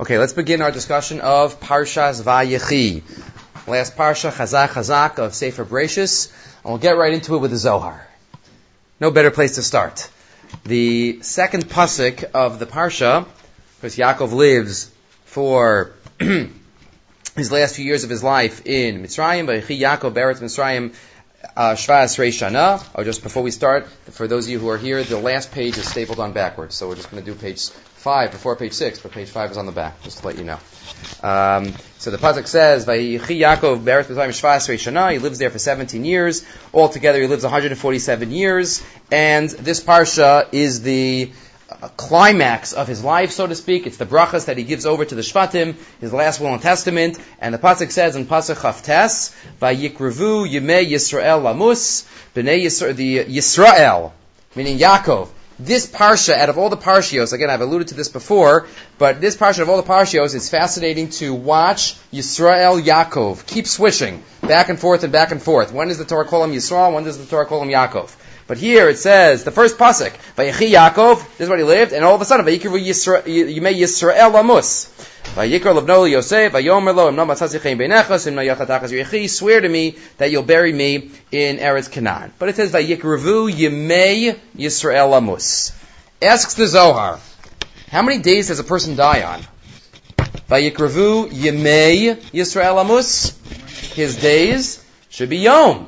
Okay, let's begin our discussion of Parshas Vayechi. Last Parsha, Chazak Chazak of Sefer Bereshis, and we'll get right into it with the Zohar. No better place to start. The second pasuk of the Parsha, because Yaakov lives for his last few years of his life in Mitzrayim, Vayechi Yaakov Beretz Mitzrayim uh, Shvas Shana. Or just before we start, for those of you who are here, the last page is stapled on backwards, so we're just going to do page five before page six, but page five is on the back, just to let you know. Um, so the pasuk says, "Vayichi Yaakov Beretz Mitzrayim Shvas Shana." He lives there for 17 years. Altogether, he lives 147 years, and this parsha is the climax of his life, so to speak. It's the brachas that he gives over to the Shvatim, his last will and testament. And the pasuk says in pasuk Chavtes, "Vayikrevu Yemei Yisrael Lamus Bnei Yisrael." The Yisrael, meaning Yaakov this parsha, out of all the parshios, again, I've alluded to this before, but this parsha of all the parshios, it's fascinating to watch Yisrael Yaakov keep switching back and forth and back and forth. When does the Torah call him Yisrael? When does the Torah call him Yaakov? But here it says, the first pasuk, Vayechi Yaakov, this is where he lived, and all of a sudden, Vayikru Yisrael, Yisrael Lamus. Vayikra Lavno Yosef, Vayomer Lo, Imna Matzazichem Beinechas, Imna Yachatachas Yechi, swear to me that you'll bury me in Eretz Canaan. But it says, Vayikrevu Yemei Yisrael Lamus. Asks the Zohar, how many days does a person die on? Vayikrevu Yemei Yisrael Lamus. His days should be Yom.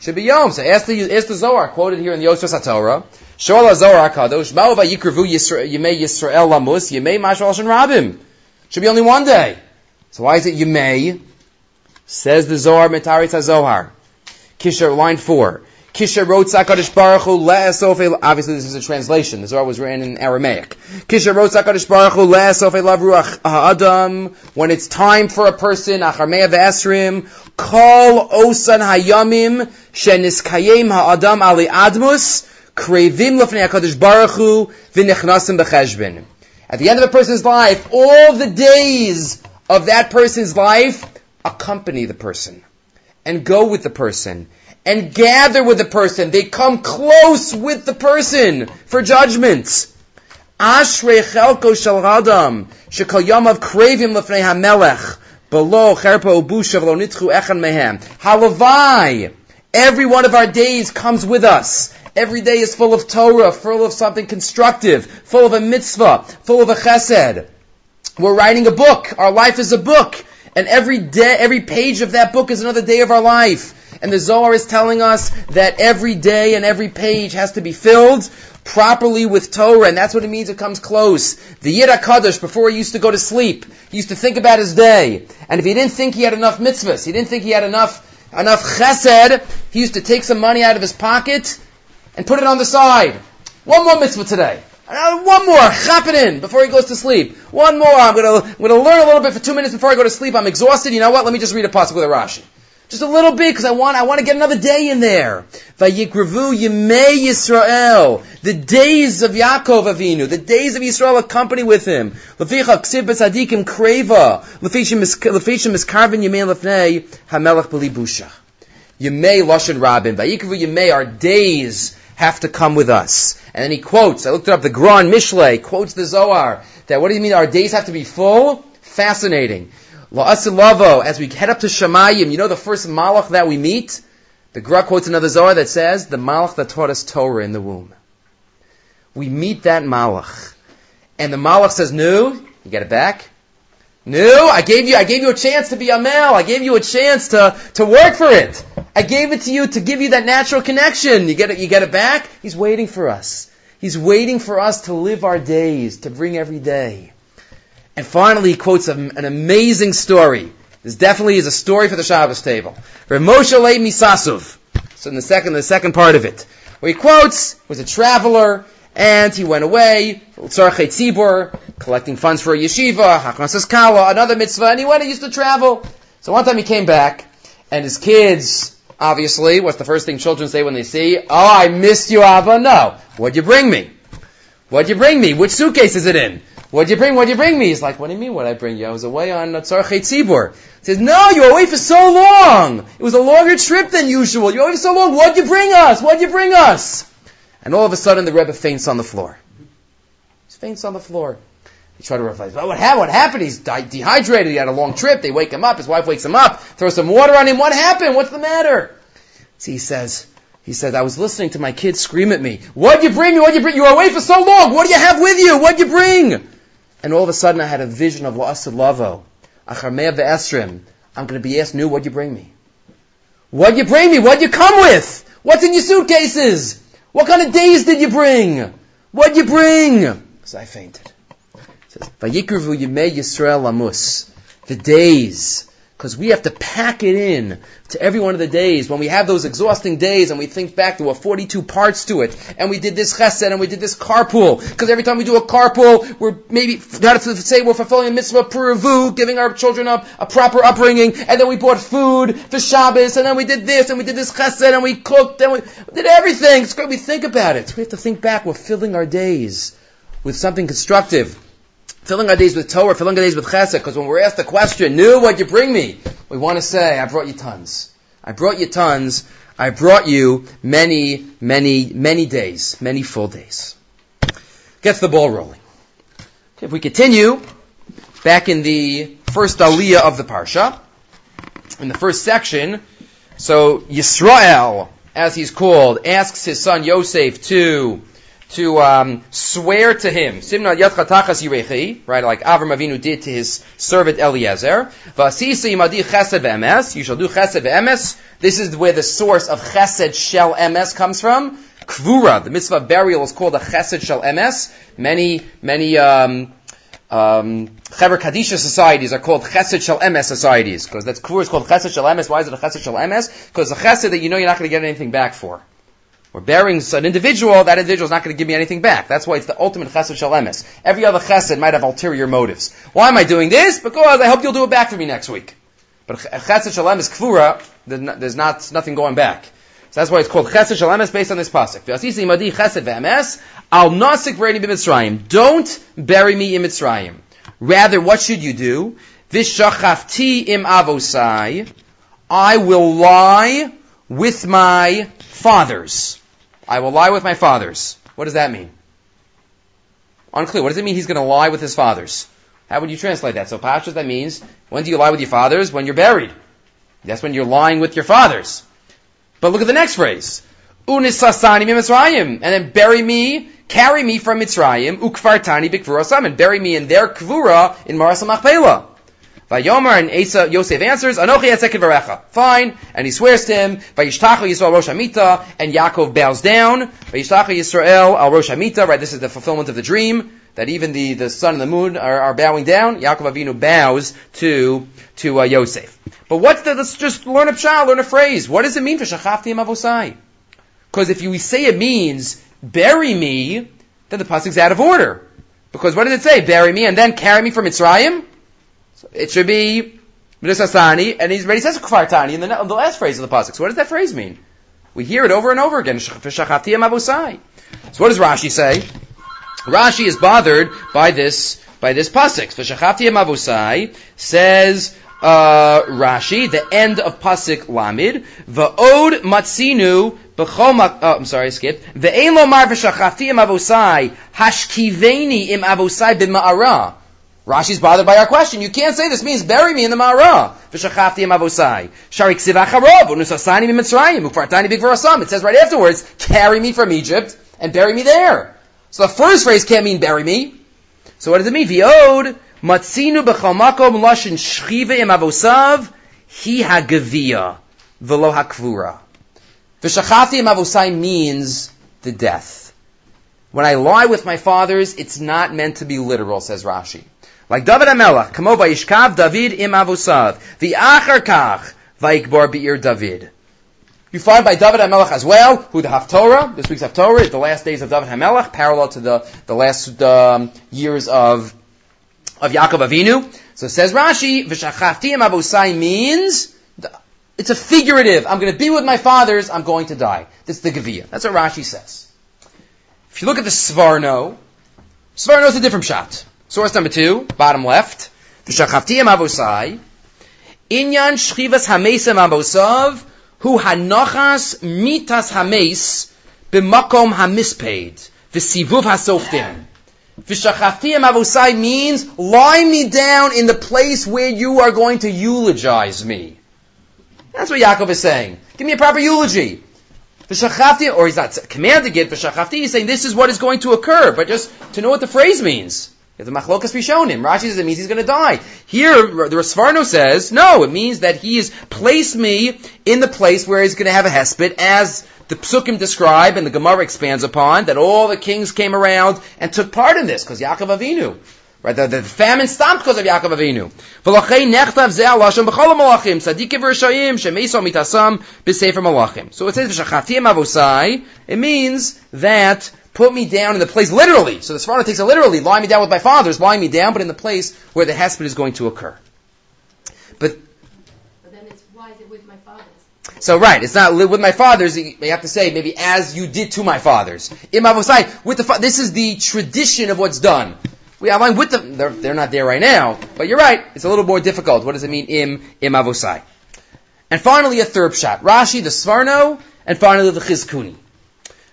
Should be Yom. So ask the, ask the Zohar, quoted here in the Yosef HaTorah. Shoal HaZohar HaKadosh, Ma'u Vayikrevu Yemei Yisrael Lamus, Yemei Mashal Shan Rabim. Should be only one day. So why is it Yemei? Says the Zohar, Metaritz HaZohar. Kisher, line four. Kisha wrote Sakadish Baruch Hu le'esofe, obviously this is a translation, the Zohar was written in Aramaic. Kisha wrote Sakadish Baruch Hu le'esofe lavruach ha'adam, when it's time for a person, acharmea ve'esrim, kol osan hayamim, sheniskayim ha'adam ali admus, krevim lefnei HaKadosh Baruch Hu, v'nechnasim b'cheshbin. At the end of a person's life, all the days of that person's life accompany the person and go with the person and gather with the person. They come close with the person for judgments. Ashrei chelko shel radam shekol yamav krevim lefnei hamelech below nitchu echan mehem. Halavai. Every one of our days comes with us. Every day is full of Torah, full of something constructive, full of a mitzvah, full of a chesed. We're writing a book. Our life is a book. And every day, every page of that book is another day of our life. And the Zohar is telling us that every day and every page has to be filled properly with Torah, and that's what it means it comes close. The Yid HaKadosh, before he used to go to sleep, he used to think about his day. And if he didn't think he had enough mitzvahs, he didn't think he had enough, enough chesed, he used to take some money out of his pocket and put it on the side. One more mitzvah today. One more, chop it in before he goes to sleep. One more, I'm gonna, I'm gonna learn a little bit for two minutes before I go to sleep. I'm exhausted. You know what? Let me just read a pasuk with a Rashi. Just a little bit, because I want, I want to get another day in there. Vayikrevu Yemei Yisrael. The days of Yaakov Avinu, the days of Yisrael accompany with him. Leficha ksiv b'tzadikim kreva. Lefishim miskarvin Yemei lefnei hamelech b'li busha. Yemei lashon rabin. Vayikrevu Yemei, our days have to come with us. And then he quotes, I looked it up, the Gran Mishle quotes the Zohar, that what do you mean our days have to be full? Fascinating. La'asilavo, as we head up to Shemayim, you know the first malach that we meet? The Gra quotes another Zohar that says, the malach that taught us Torah in the womb. We meet that malach. And the malach says, no, you get it back? No, I gave you, I gave you a chance to be a male. I gave you a chance to, to work for it. I gave it to you to give you that natural connection. You get it, you get it back? He's waiting for us. He's waiting for us to live our days, to bring every day. And finally, he quotes an amazing story. This definitely is a story for the Shabbos table. Moshe Le Misasuv. So in the second, the second part of it, where he quotes, was a traveler, and he went away, tzibur, collecting funds for a yeshiva, hakmasas kala, another mitzvah, and he went, he used to travel. So one time he came back, and his kids, obviously, what's the first thing children say when they see? Oh, I missed you, Abba. No. What'd you bring me? What'd you bring me? Which suitcase is it in? What'd you bring? What'd you bring me? He's like, what do you mean what'd I bring you? I was away on Tzarchet Tzibur. He says, no, you were away for so long. It was a longer trip than usual. You were away for so long. What'd you bring us? What'd you bring us? And all of a sudden the Rebbe faints on the floor. He faints on the floor. He tried to reflect. Well, what happened? What happened? He's de- dehydrated. He had a long trip. They wake him up. His wife wakes him up. Throw some water on him. What happened? What's the matter? He says, he said, I was listening to my kids scream at me. What'd you bring me? What'd you bring? You were away for so long. What do you have with you? What'd you bring? And all of a sudden I had a vision of La'asad Lavo. Acharmea ve'esrim. I'm going to be asked, new, what'd you bring me? What'd you bring me? What'd you come with? What's in your suitcases? What kind of days did you bring? What'd you bring? So I fainted. It says, Vayikruvu Yimei Yisrael Lamus. The days because we have to pack it in to every one of the days. When we have those exhausting days and we think back, there were 42 parts to it, and we did this chesed and we did this carpool, because every time we do a carpool, we're maybe, not to say we're fulfilling a mitzvah puravu, giving our children up a proper upbringing, and then we bought food for Shabbos, and then we did this, and we did this chesed, and we cooked, and we did everything. It's great. We think about it. we have to think back. We're filling our days with something constructive filling our days with Torah, filling our days with Chesed, because when we're asked the question, "New, what you bring me?" We want to say, "I brought you tons. I brought you tons. I brought you many, many, many days, many full days." Gets the ball rolling. If we continue, back in the first aliyah of the parsha, in the first section, so Yisrael, as he's called, asks his son Yosef to to um, swear to him, Simna Yatchatachas Yirechi, right, like Avram Avinu did to his servant Eliezer. Vasisa Yimadi Chesed Ve'emes, you shall do Chesed Ve'emes. This is where the source of Chesed Shel Emes comes from. Kvura, the mitzvah of burial is called a Chesed Shel Emes. Many, many, um, um, Chevra Kadisha societies are called Chesed Shel Emes societies, because that's Kvura is called Chesed Shel Emes. Why is it a Chesed Shel Emes? Because a Chesed that you know you're not going to get anything back for. We're burying an individual, that individual is not going to give me anything back. That's why it's the ultimate chesed shalemis. Every other chesed might have ulterior motives. Why am I doing this? Because I hope you'll do it back for me next week. But chesed shalemis kvura, there's not nothing going back. So that's why it's called chesed shalemis based on this pasuk. Don't bury me in Mitzrayim. Rather, what should you do? V'shachafti im avosai. I will lie with my fathers. I will lie with my fathers. What does that mean? Unclear. What does it mean he's going to lie with his fathers? How would you translate that? So Pashas, that means, when do you lie with your fathers? When you're buried. That's when you're lying with your fathers. But look at the next phrase. Unisasani Mitzrayim. And then bury me, carry me from Mitzrayim, ukvartani bikvurasam, and bury me in their kvura in Marasa Machpelah. Vayomer and Asa, Yosef answers, Anochi Etzekid Varecha. Fine. And he swears to him, Vayishtacha Yisrael Rosh Hamita, and Yaakov bows down. Vayishtacha Yisrael al Rosh Hamita, right, this is the fulfillment of the dream, that even the, the sun and the moon are, are bowing down. Yaakov Avinu bows to, to uh, Yosef. But what's the, let's just learn a child, learn a phrase. What does it mean for Shachafti Avosai? Because if you say it means, bury me, then the pasuk's out of order. Because what does it say? Bury me and then carry me from Mitzrayim? So it should be Minisasani, and he's already says Kfartani in the, the last phrase of the pasuk. So what does that phrase mean? We hear it over and over again. So what does Rashi say? Rashi is bothered by this by this pasuk. V'shachati mavusai says uh, Rashi, the end of pasuk Lamid. Va'od matzinu b'chol. Oh, I'm sorry, I skipped. Ve'en lomar v'shachati mavusai hashkiveni im avusai b'ma'ara. Rashi's bothered by our question. You can't say this means bury me in the bigvarasam. It says right afterwards, carry me from Egypt and bury me there. So the first phrase can't mean bury me. So what does it mean? V'od, means the death. When I lie with my fathers, it's not meant to be literal, says Rashi. Like David Amelach, Kamo vayishkav David im avusav, v'achar kach vayikbar be'ir David. You find by David HaMelech as well, who the Haftorah, this week's Haftorah is the last days of David HaMelech, parallel to the, the last um, years of, of Yaakov Avinu. So it says Rashi, V'shachaftim abusai means, it's a figurative. I'm going to be with my fathers, I'm going to die. That's the Gavia. That's what Rashi says. If you look at the Sforno, Sforno is a different shot. Source number two, bottom left. V'shachavtiyam avosai. Inyan shchivas hamesem avosav hu hanochas mitas hames b'makom hamispaid v'sivuv hasoftim. V'shachafti avosai means lie me down in the place where you are going to eulogize me. That's what Yaakov is saying. Give me a proper eulogy. V'shachafti, or he's not commanding it, v'shachafti, he's saying this is what is going to occur, but just to know what the phrase means. If the machlokas be shown him, Rashi says it means he's going to die. Here, the Rasvarno says, no, it means that he has placed me in the place where he's going to have a hesped, as the psukim describe and the Gemara expands upon, that all the kings came around and took part in this, because Yaakov Avinu. Right, the, the famine stopped because of Yaakov Avinu. So it says, it means that put me down in the place literally. So the Sforno takes it literally, lie me down with my fathers, lie me down, but in the place where the hesped is going to occur. But, but then it's, why is it with my fathers? So right, it's not with my fathers. You have to say maybe as you did to my fathers. Im avosai, with the this is the tradition of what's done. We outline with them. They're, they're not there right now, but you're right. It's a little more difficult. What does it mean? Im im avosai. And finally, a third shot. Rashi, the Sforno, and finally the Chizkuni.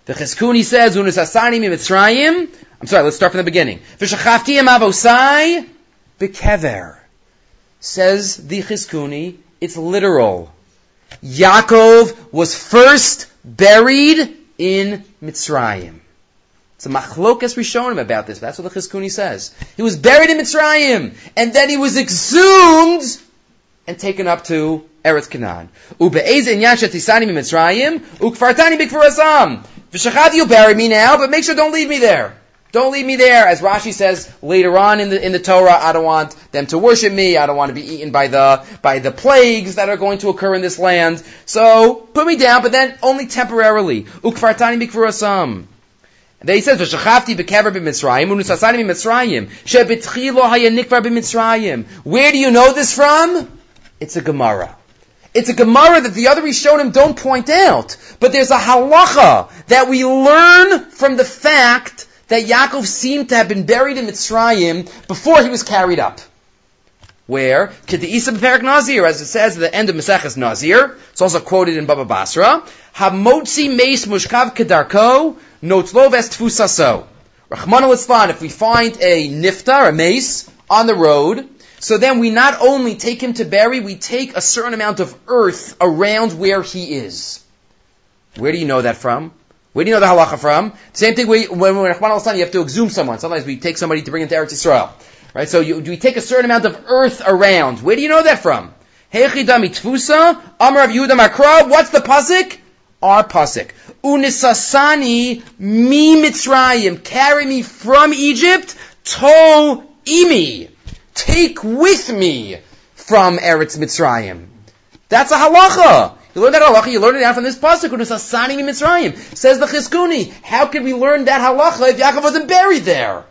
The Chizkuni says, "Unusasani mitzrayim." I'm sorry. Let's start from the beginning. V'shachafti avosai bekever. Says the Chizkuni. It's literal. Yaakov was first buried in Mitzrayim. It's a machlokas him about this. That's what the Chizkuni says. He was buried in Mitzrayim, and then he was exhumed and taken up to Eretz Canaan. Ube'ez inyan shetisani Mitzrayim, ukfartani bikfarasam. V'shachad you bury me now, but make sure don't leave me there. Don't leave me there. As Rashi says later on in the, in the Torah, I don't want them to worship me. I don't want to be eaten by the, by the plagues that are going to occur in this land. So, put me down, but then only temporarily. Ukfartani bikfarasam. Then he says, "V'shachavti bekever b'Mitzrayim unusasani b'Mitzrayim shebetchilo hayanikvar b'Mitzrayim." Where do you know this from? It's a Gemara. It's a Gemara that the other Rishonim don't point out, but there's a halacha that we learn from the fact that Yaakov seemed to have been buried in Mitzrayim before he was carried up. Where? Kedisa Perak Nazir, as it says at the end of Maseches Nazir. It's also quoted in Baba Basra. Hamotzi meis mushkav kedarko notzlo vestfusaso. Rahman if we find a niftar, a mace, on the road, so then we not only take him to bury, we take a certain amount of earth around where he is. Where do you know that from? Where do you know the halacha from? Same thing we, when, when Rahman al you have to exhume someone. Sometimes we take somebody to bring him to Eretz Yisrael. Right? So you, do we take a certain amount of earth around. Where do you know that from? Hechidami tfusa, Amar of Yehuda Makra, what's the pasuk? Our pasuk. Unisasani mi Mitzrayim, carry me from Egypt, to imi, take with me from Eretz Mitzrayim. That's a halacha. You learn that halacha, you learn it out from this pasuk, Unisasani mi Mitzrayim. Says the Chizkuni, how can we learn that halacha if Yaakov wasn't buried there?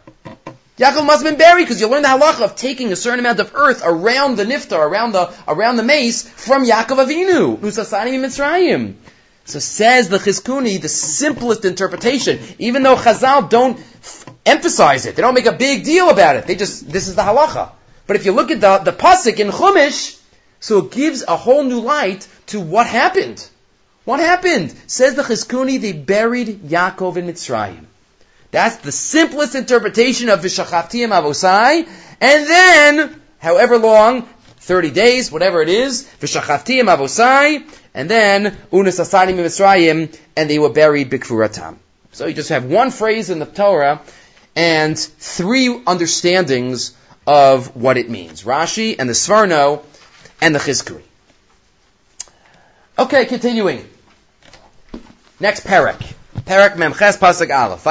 Yaakov must have been buried because you learn the halacha of taking a certain amount of earth around the niftar, around the around the mace from Yaakov Avinu, Nusasani Mitzrayim. So says the Chizkuni, the simplest interpretation, even though Chazal don't emphasize it, they don't make a big deal about it. They just this is the halacha. But if you look at the the pasuk in Chumash, so it gives a whole new light to what happened. What happened? Says the Chizkuni, they buried Yaakov in Mitzrayim. That's the simplest interpretation of Vishachatiyim Avosai. And then, however long, 30 days, whatever it is, Vishachatiyim Avosai, and then Unas Asanim Mitzrayim, and they were buried Bikfuratam. So you just have one phrase in the Torah and three understandings of what it means. Rashi and the Sforno and the Chizkuni. Okay, continuing. Next parak. Perak Memches Pasuk Aleph.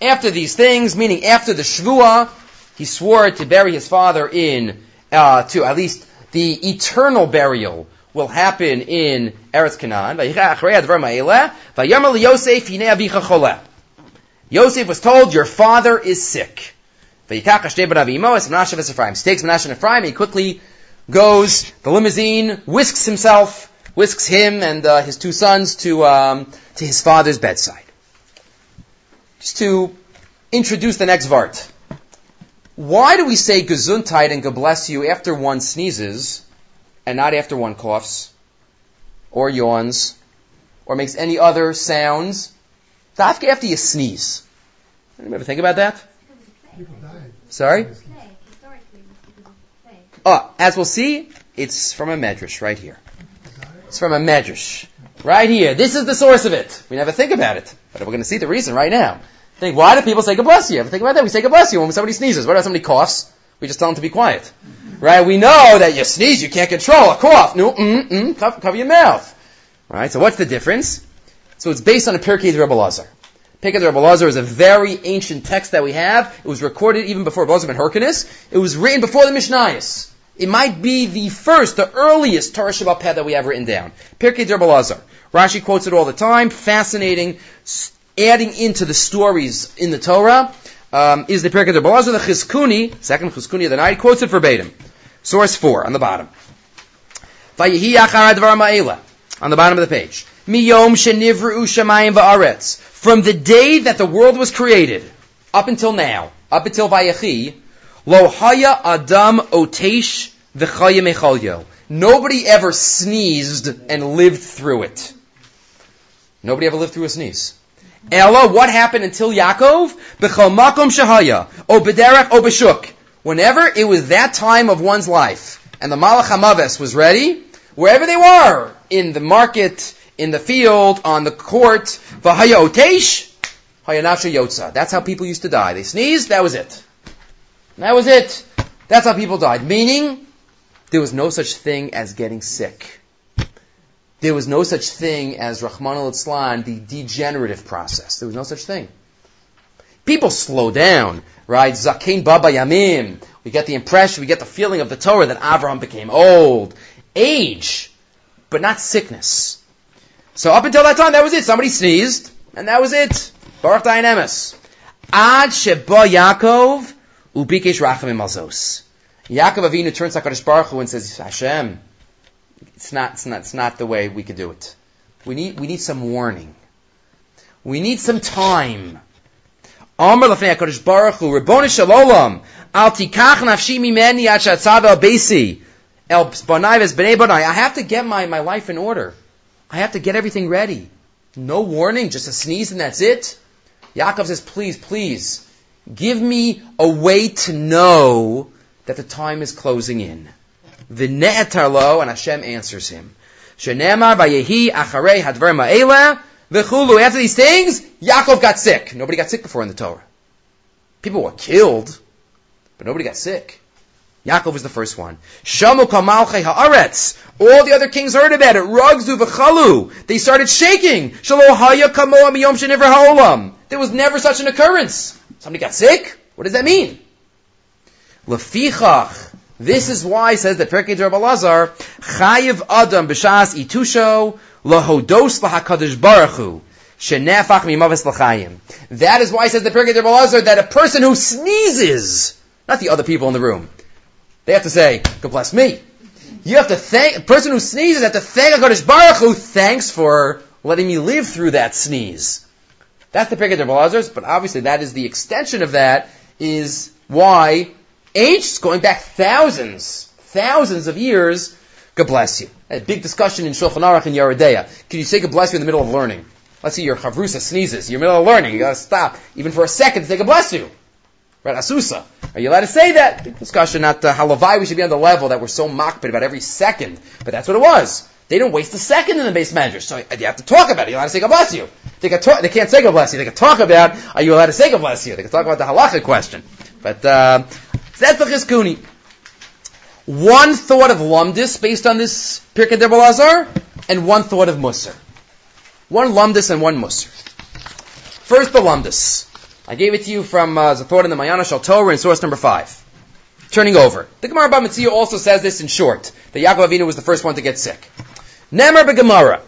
After these things, meaning after the Shvua, he swore to bury his father in, uh, to at least the eternal burial will happen in Eretz Canaan. Yosef was told, your father is sick. He takes Menashe and Ephraim, he quickly goes, the limousine, whisks himself whisks him and uh, his two sons to um, to his father's bedside. Just to introduce the next vart. Why do we say gesundheit and God bless you after one sneezes and not after one coughs or yawns or makes any other sounds? After you sneeze. Anybody ever think about that? Sorry? Oh, as we'll see, it's from a medrash right here. It's from a medrash. Right here. This is the source of it. We never think about it. But we're going to see the reason right now. Think, why do people say God bless you? Ever think about that? We say God bless you when somebody sneezes. What about somebody coughs? We just tell them to be quiet. Right? We know that you sneeze, you can't control a cough. No, mm, mm, cover your mouth. Right? So what's the difference? So it's based on a Pirkei Rebbe Lazar. Pirkei Rebbe Lazar is a very ancient text that we have. It was recorded even before Rebbe and Hyrcanus. It was written before the Mishnayos. It might be the first, the earliest Torah Shabbat that we have written down. Pirkei Rebbe Lazar. Rashi quotes it all the time. Fascinating. Adding into the stories in the Torah um, is the Pirkei Rebbe Lazar. The Chizkuni, second Chizkuni of the night, quotes it verbatim. Source 4 on the bottom. On the bottom of the page. Miyom shenivru shamayim va'aretz. From the day that the world was created, up until now, up until Vayechi, lo haya adam otesh v'chaya mechalyo. Nobody ever sneezed and lived through it. Nobody ever lived through a sneeze. Ella, what happened until Yaakov? B'chol makom shahaya, o b'derech o. Whenever it was that time of one's life, and the Malach HaMaves was ready, wherever they were, in the market, in the field, on the court, v'haya otesh, yotza. That's how people used to die. They sneezed, that was it. That was it. That's how people died. Meaning, there was no such thing as getting sick. There was no such thing as Rahman al the degenerative process. There was no such thing. People slow down, right? Zakein Baba Yamim. We get the impression, we get the feeling of the Torah that Abraham became old. Age, but not sickness. So up until that time, that was it. Somebody sneezed, and that was it. Baruch Dayan. Ad Sheba Yaakov, Ubikesh Rachamim Alzos. Yaakov Avinu turns to HaKadosh Baruch Hu and says, Hashem, it's not, it's not, it's not the way we could do it. We need, we need some warning. We need some time. Amr lefnei HaKadosh Baruch Hu, Rabboni Shalom, al tikach nafshi mimeni ad shatzav el beisi, el b'nai ves b'nei b'nai. I have to get my, my life in order. I have to get everything ready. No warning, just a sneeze and that's it. Yaakov says, please, please, give me a way to know that the time is closing in. V'ne'etar lo, and Hashem answers him. Shenemar vayehi acharei hadvar ma'ela, v'chulu. After these things, Yaakov got sick. Nobody got sick before in the Torah. People were killed, but nobody got sick. Yaakov was the first one. Shamu kamalchei haaretz. All the other kings heard about it. Rugzu v'chalu. They started shaking. Shalo haya kamoa miyom sheniver ha'olam. There was never such an occurrence. Somebody got sick? What does that mean? Lefichach. This is why, says the Pirkei de Rabbi Lazar, Chayiv Adam b'shas itusho lahodos lahakadosh baruch. Shenefach mimavis l'chayim. That is why, says the Pirkei de Rabbi Lazar, that a person who sneezes, not the other people in the room, they have to say, God bless me. You have to thank, a person who sneezes have to thank HaKadosh Baruch Hu, thanks for letting me live through that sneeze. That's the Pirkei Lazar's, but obviously that is the extension of that, is why ancient, going back thousands, thousands of years, God bless you. A big discussion in Shulchan Aruch and Yoreh De'ah. Can you say God bless you in the middle of learning? Let's see your chavrusa sneezes. You're in the middle of learning. You gotta stop, even for a second, to say God bless you. Right, Asusa. Are you allowed to say that? Big discussion, not uh, halavai, we should be on the level that we're so mockbit about every second. But that's what it was. They didn't waste a second in the base measure. So you have to talk about it. You're allowed to say God bless you. They, can talk, they can't say God bless you. They can talk about, are you allowed to say God bless you? They can talk about the halacha question. But, uh, that's the chizkuni. One thought of lumdis based on this Pirkei de Belazar, and one thought of musar. One lumdis and one musar. First the lumdis. I gave it to you from uh, thought in the Ma'ayana Shel Torah in source number five. Turning over. The Gemara Bava Metzia also says this in short, that Yaakov Avinu was the first one to get sick. Nemer beGemara.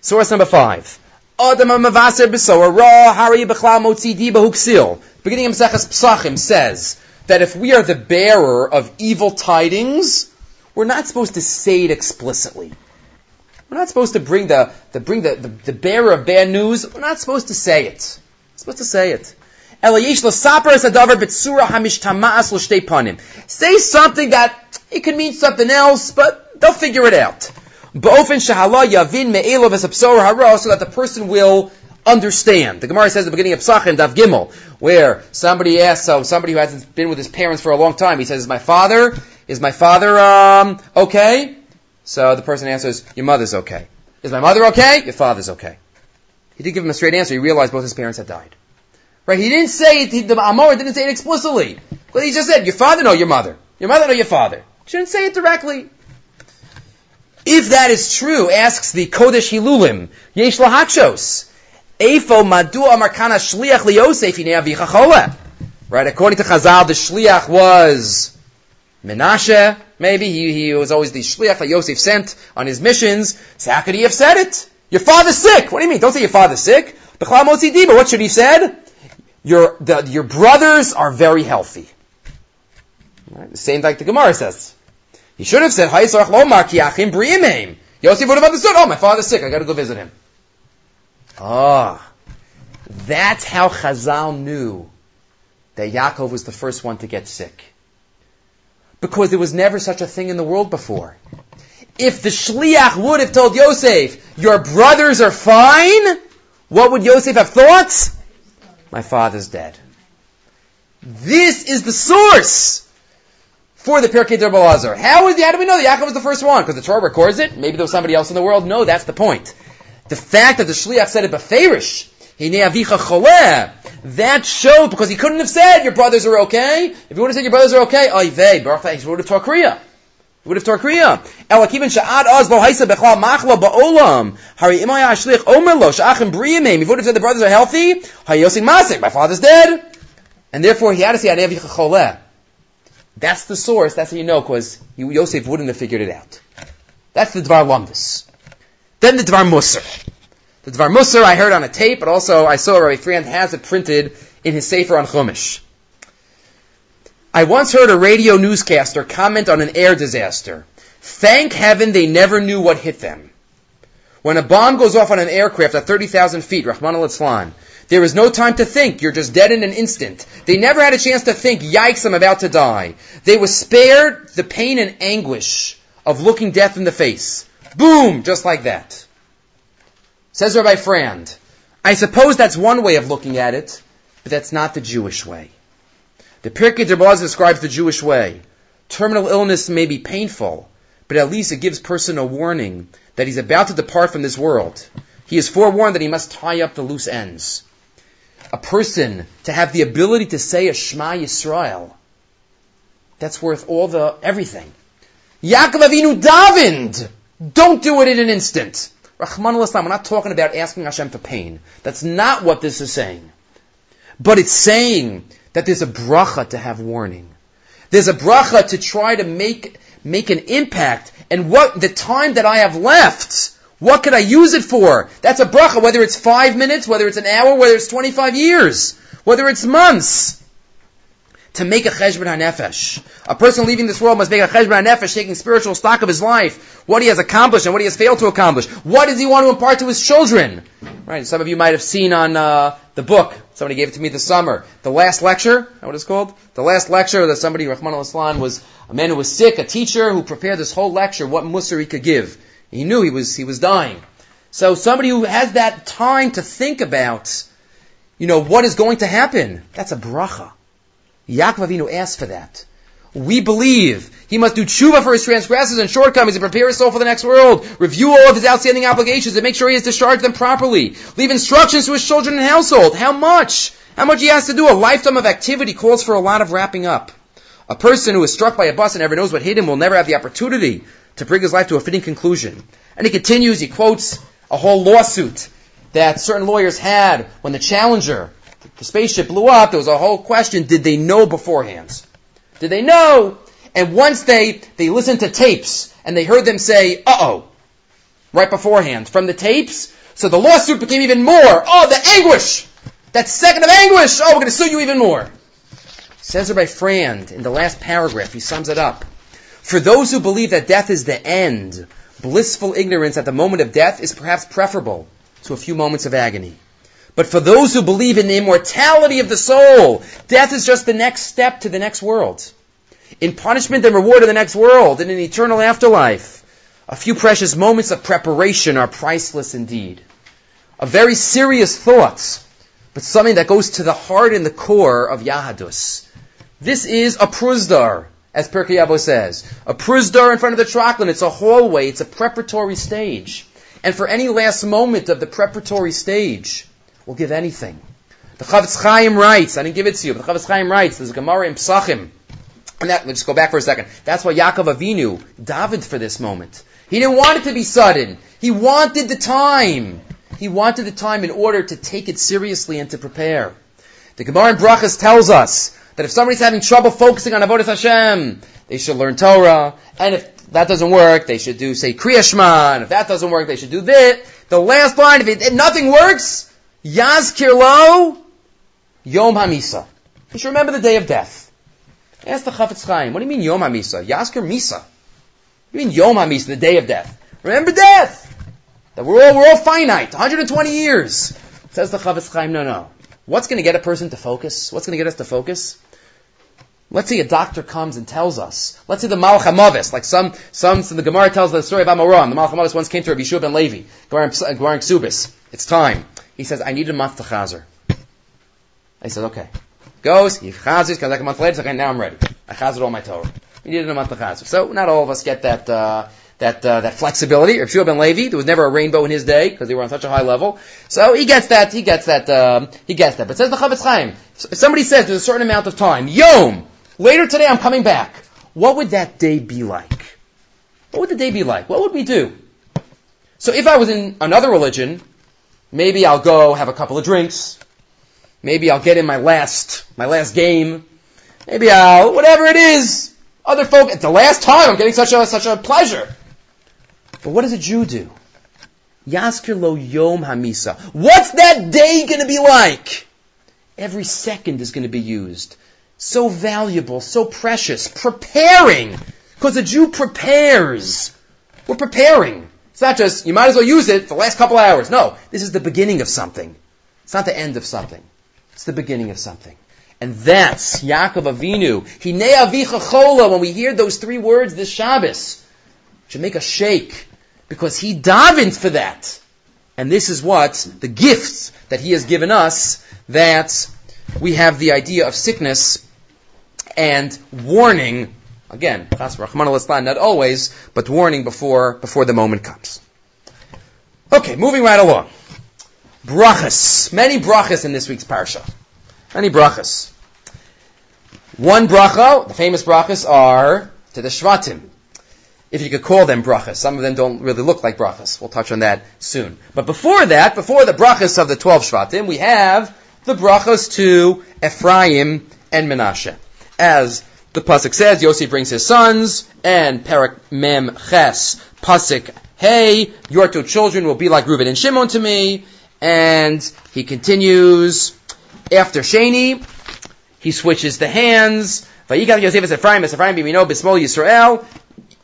Source number five. Beginning of Maseches Psachim says that if we are the bearer of evil tidings, we're not supposed to say it explicitly. We're not supposed to bring the, the bring the, the, the bearer of bad news. We're not supposed to say it. Supposed to say it. Say something that it could mean something else, but they'll figure it out. So that the person will understand. The Gemara says at the beginning of Psachim, Dav Gimel, where somebody asks, so somebody who hasn't been with his parents for a long time, he says, is my father, is my father, um, okay? So the person answers, your mother's okay. Is my mother okay? Your father's okay. He didn't give him a straight answer. He realized both his parents had died. Right? He didn't say it, he, the Amor didn't say it explicitly. But he just said, your father, no, your mother. Your mother, no, your father. He shouldn't say it directly. If that is true, asks the Kodesh Hilulim, Yesh Lahachos, Eifo Madu Amarkana Shliach Liyosef Avicha Right, according to Chazal, the Shliach was Menashe, maybe, he, he was always the Shliach that Yosef sent on his missions. So how could he have said it? Your father's sick! What do you mean? Don't say your father's sick. What should he said? Your, the, your brothers are very healthy. Right? The same like the Gemara says. He should have said, Yosef would have understood, oh, my father's sick, I gotta go visit him. Ah, that's how Chazal knew that Yaakov was the first one to get sick. Because there was never such a thing in the world before. If the Shliach would have told Yosef, your brothers are fine, what would Yosef have thought? My father's dead. This is the source for the Pirkei Derbalazar. How, is how do we know that Yaakov was the first one? Because the Torah records it? Maybe there was somebody else in the world? No, that's the point. The fact that the Shliach said it beferish, that showed because he couldn't have said your brothers are okay. If he would have said your brothers are okay, he would have taught Kriya. He would have taught Kriya. Elakiven sha'ad oz lo haisa bechla machla ba'olam. Hari imay ashlich omer lo sha'achim briyamim. He would have said the brothers are healthy. Hayosin masik. My father's dead. And therefore he had to say adevicha choleh. That's the source. That's how you know, because Yosef wouldn't have figured it out. That's the Dvar Lumbus. Then the Dvar Musar. The Dvar Musar I heard on a tape, but also I saw Rabbi Frand has it printed in his Sefer on Chumash. I once heard a radio newscaster comment on an air disaster. Thank heaven they never knew what hit them. When a bomb goes off on an aircraft at 30,000 feet, Rahman al there is no time to think. You're just dead in an instant. They never had a chance to think, yikes, I'm about to die. They were spared the pain and anguish of looking death in the face. Boom! Just like that. Says Rabbi Frand, I suppose that's one way of looking at it, but that's not the Jewish way. The Pirkei Derbaz describes the Jewish way. Terminal illness may be painful, but at least it gives person a warning that he's about to depart from this world. He is forewarned that he must tie up the loose ends a person to have the ability to say a Shema Yisrael, that's worth all the everything. Yaakov Avinu davened. Don't do it in an instant. Rahman al we're not talking about asking Hashem for pain. That's not what this is saying. But it's saying that there's a bracha to have warning. There's a bracha to try to make, make an impact. And what, the time that I have left, what could I use it for? That's a bracha, whether it's five minutes, whether it's an hour, whether it's 25 years, whether it's months. To make a cheshbon hanefesh. A person leaving this world must make a cheshbon hanefesh, taking spiritual stock of his life, what he has accomplished and what he has failed to accomplish. What does he want to impart to his children? Right, some of you might have seen on uh, the book, somebody gave it to me this summer, the last lecture, that what it's called? The last lecture that somebody, Rahman al-Islam, was a man who was sick, a teacher who prepared this whole lecture, what musar he could give. He knew he was, he was dying. So somebody who has that time to think about, you know, what is going to happen, that's a bracha. Yaakov Avinu asked for that. We believe he must do tshuva for his transgressions and shortcomings and prepare his soul for the next world. Review all of his outstanding obligations and make sure he has discharged them properly. Leave instructions to his children and household. How much? How much he has to do? A lifetime of activity calls for a lot of wrapping up. A person who is struck by a bus and never knows what hit him will never have the opportunity to bring his life to a fitting conclusion. And he continues, he quotes a whole lawsuit that certain lawyers had when the Challenger, the spaceship blew up. There was a whole question, did they know beforehand? Did they know? And once they, they listened to tapes and they heard them say, uh-oh, right beforehand from the tapes, so the lawsuit became even more. Oh, the anguish! That second of anguish! Oh, we're going to sue you even more. Says by Frand in the last paragraph, he sums it up. For those who believe that death is the end, blissful ignorance at the moment of death is perhaps preferable to a few moments of agony. But for those who believe in the immortality of the soul, death is just the next step to the next world. In punishment and reward in the next world, in an eternal afterlife, a few precious moments of preparation are priceless indeed. a very serious thought, but something that goes to the heart and the core of Yahadus. This is a pruzdar, as Pirkei Avos says. A pruzdar in front of the trachlin. It's a hallway. It's a preparatory stage. And for any last moment of the preparatory stage, we'll give anything. The Chafetz Chaim writes, I didn't give it to you, but the Chafetz Chaim writes, there's a Gemara in Psachim, and that, let's go back for a second. That's why Yaakov Avinu davened for this moment. He didn't want it to be sudden. He wanted the time. He wanted the time in order to take it seriously and to prepare. The Gemara in Brachas tells us that if somebody's having trouble focusing on Avodah Hashem, they should learn Torah, and if that doesn't work, they should do, say, Kriya Shema, and if that doesn't work, they should do this. The last line, if, it, if nothing works, Yazkir Lo, Yom HaMisa. You should remember the day of death. Ask the Chafetz Chaim, what do you mean Yom HaMisa? Yazkir Misa. You mean Yom HaMisa, the day of death? Remember death! That we're all, we're all finite, 120 years. Says the Chafetz Chaim, no, no. What's going to get a person to focus? What's going to get us to focus? Let's say a doctor comes and tells us. Let's say the Malach HaMavis, like some, some, so the Gemara tells the story of Amoram. The Malach HaMavis once came to Rabbi Yeshua ben Levi, Gemara in Ksubis. It's time. He says, I need a month to chazer. I said, okay. Goes, he chazers, comes like a month later, okay, now I'm ready. I chazered all my Torah. He needed a month to chazer. So not all of us get that, uh, that, uh, that flexibility. Rabbi Yeshua ben Levi, there was never a rainbow in his day, because they were on such a high level. So he gets that, he gets that, um, he gets that. But says the Chafetz Chaim, if somebody says there's a certain amount of time, Yom, later today I'm coming back, what would that day be like? What would the day be like? What would we do? So if I was in another religion, maybe I'll go have a couple of drinks, maybe I'll get in my last, my last game, maybe I'll, whatever it is, other folk, it's the last time I'm getting such a, such a pleasure. But what does a Jew do? Yaskir lo yom hamisa. What's that day going to be like? Every second is going to be used. So valuable, so precious. Preparing. Because a Jew prepares. We're preparing. It's not just, you might as well use it for the last couple hours. No, this is the beginning of something. It's not the end of something. It's the beginning of something. And that's Yaakov Avinu. Hinei avicha chola. When we hear those three words this Shabbos, should make us shake because he davened for that. And this is what the gifts that he has given us that we have the idea of sickness and warning. Again, not always, but warning before before the moment comes. Okay, moving right along. Brachas. Many brachas in this week's parsha. Many brachas. One bracha, the famous brachas are to the Shvatim. If you could call them brachas. Some of them don't really look like brachas. We'll touch on that soon. But before that, before the brachas of the 12 Shvatim, we have the brachas to Ephraim and Menashe. As the Pasuk says, Yosef brings his sons, and Perak Mem Ches, Pasuk Hey, your two children will be like Reuben and Shimon to me. And he continues, after Shani, he switches the hands. Yosef as Ephraim, as Ephraim Bismol Yisrael.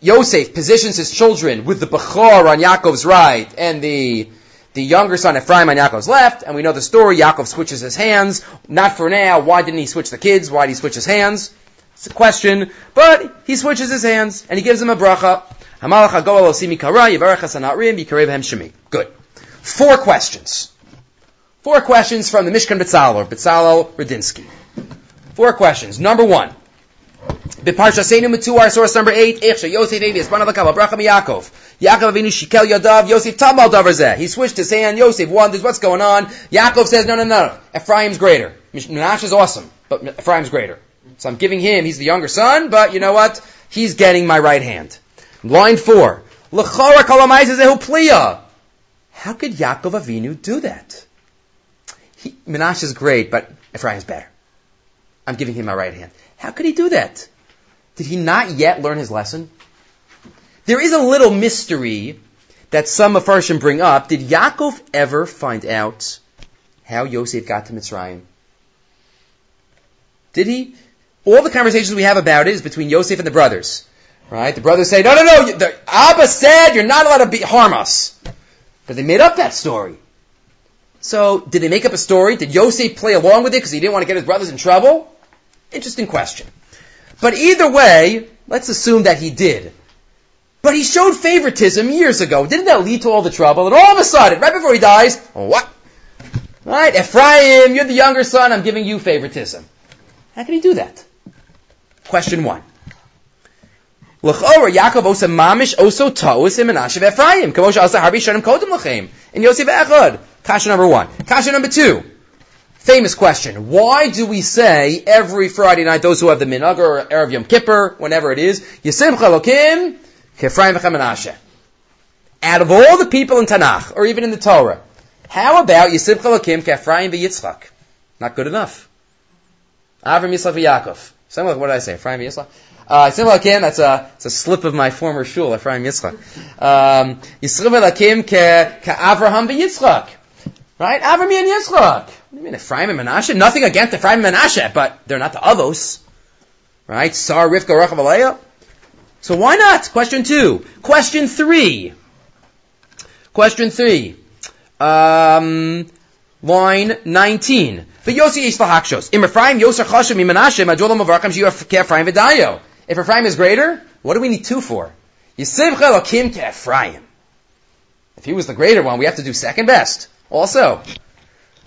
Yosef positions his children with the Bechor on Yaakov's right and the the younger son Ephraim on Yaakov's left, and we know the story. Yaakov switches his hands. Not for now. Why didn't he switch the kids? Why did he switch his hands? It's a question, but he switches his hands and he gives him a bracha. Good. Four questions. Four questions from the Mishkan Betzalel, or Betzalel Radinsky. Four questions. Number one. B'Parshasenu Metuar, source number eight, Ichsha, Yosef Avias, Banavakam, Abraham Yaakov. Yaakov Avinu Shikel Yadav, Yosef Tamal Davarzeh. He switched his hand, Yosef wonders what's going on. Yaakov says, no, no, no, Ephraim's greater. Menashe is awesome, but Ephraim's greater. So I'm giving him, he's the younger son, but you know what? He's getting my right hand. Line four. How could Yaakov Avinu do that? He, Menashe is great, but Ephraim's better. I'm giving him my right hand. How could he do that? Did he not yet learn his lesson? There is a little mystery that some Mepharshim bring up. Did Yaakov ever find out how Yosef got to Mitzrayim? Did he? All the conversations we have about it is between Yosef and the brothers. Right? The brothers say, no, no, no, the Abba said you're not allowed to be, harm us. But they made up that story. So, did they make up a story? Did Yosef play along with it because he didn't want to get his brothers in trouble? Interesting question. But either way, let's assume that he did. But he showed favoritism years ago. Didn't that lead to all the trouble? And all of a sudden, right before he dies, what? Right? Ephraim, you're the younger son, I'm giving you favoritism. How can he do that? Question one. L'chora Yaakov osa mamish oso ta'us in Menashe Ephraim. Kamosh asa harbi shanim kodem l'chem. In Yosef Echad. Kasha number one. Kasha number two. Famous question. Why do we say every Friday night, those who have the minhag or Erev Yom Kippur, whenever it is, Yisim Chalokim, Kefraim Menashe. Out of all the people in Tanakh, or even in the Torah, how about Yisim Chalokim, Kefraim v'Yitzchak? Not good enough. Avram Yitzchak v'Yakov. Similar, what did I say? Ephraim Yitzchak? Uh, Yisrael Hakim, that's a, it's a slip of my former shul, Ephraim Yitzchak. Um, Yisrael Hakim ke, Avraham Yitzchak. Right? Avram and Yitzchak. What do you mean, Ephraim and Menashe? Nothing against Ephraim and Menashe, but they're not the Avos. Right? Sar, Rivka, Rachav. So why not? Question two. Question three. Question three. Um, line 19. But Yossi Yish Lahakshos. Im Ephraim Yosar Chashem Menashe Majolam Avarkam Shiu Ephraim V'dayo. If Ephraim is greater, what do we need two for? If he was the greater one, we have to do second best. Also.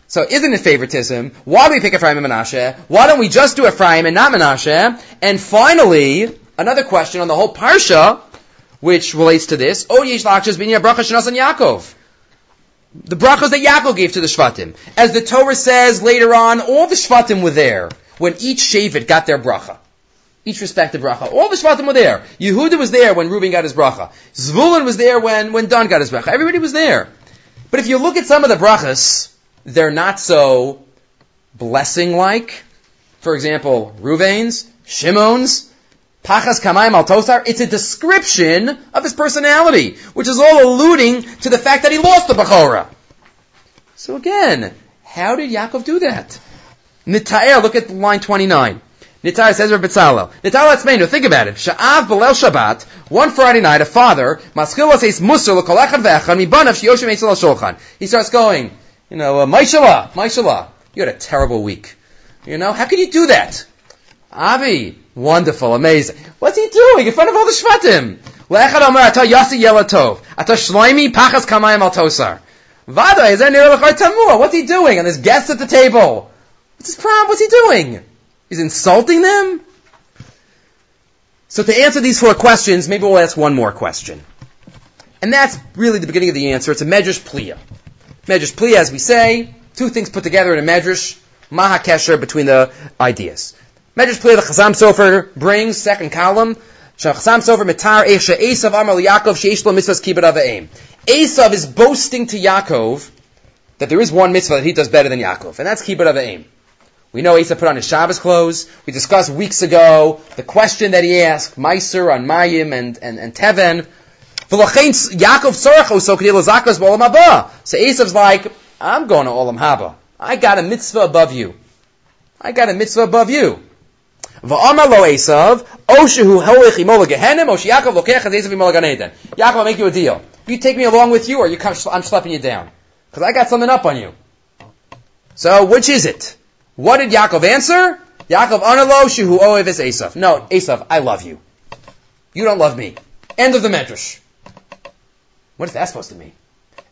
So isn't it favoritism? Why do we pick Ephraim and Menashe? Why don't we just do Ephraim and not Menashe? And finally, another question on the whole Parsha, which relates to this. Oh Yesh Lakshas Binya Bracha Shanas and Yaakov. The brachas that Yaakov gave to the Shvatim. As the Torah says later on, all the Shvatim were there when each Shavit got their bracha each respective bracha. All the Shvatim were there. Yehuda was there when Reuben got his bracha. Zvulun was there when, when Dan got his bracha. Everybody was there. But if you look at some of the brachas, they're not so blessing-like. For example, Reuven's, Shimon's, Pachas Kamayim Al Tosar, it's a description of his personality, which is all alluding to the fact that he lost the Bechorah. So again, how did Yaakov do that? Nita'er, look at line 29. Nitar says Rabbi Tzalel. Nitar Latzmeinu, think about it. Sha'av Belel Shabbat, one Friday night, a father, Maskil says Musar l'kol echad ve'echad, mibanav shiyoshim eitzel shulchan. He starts going, you know, uh, Maishala, Maishala, you had a terrible week. You know, how can you do that? Avi, wonderful, amazing. What's he doing in front of all the Shvatim? Le'echad omer ata yasi yelatov, ata shloimi pachas kamayim al tosar. Vada, is there near tamua? What's he doing? And there's guests at the table. What's his problem? What's he doing? He's insulting them? So to answer these four questions, maybe we'll ask one more question. And that's really the beginning of the answer. It's a medrash pliya. Medrash pliya, as we say, two things put together in a medrash, maha kesher between the ideas. Medrash pliya, the Chasam Sofer brings, second column, Chasam Sofer mitar esha Esav amar Yaakov sheish lo mitzvahs kibbut aim. Esav is boasting to Yaakov that there is one mitzvah that he does better than Yaakov, and that's kibbut aim. We know Asa put on his Shabbos clothes. We discussed weeks ago the question that he asked, Meiser on Mayim and, and, and Teven. So Esav's like, I'm going to Olam Haba. I got a mitzvah above you. I got a mitzvah above you. Va'amar lo Esav, Oshehu holich imola gehenim, Osh Yaakov lokech Esav imola ganeden. Yaakov, I'll make you a deal. You take me along with you, or you come, I'm schlepping you down. Because I got something up on you. So, which is it? What did Yaakov answer? Yaakov analo shehu oev is Esav. No, Esav, I love you. You don't love me. End of the medrash. What is that supposed to mean?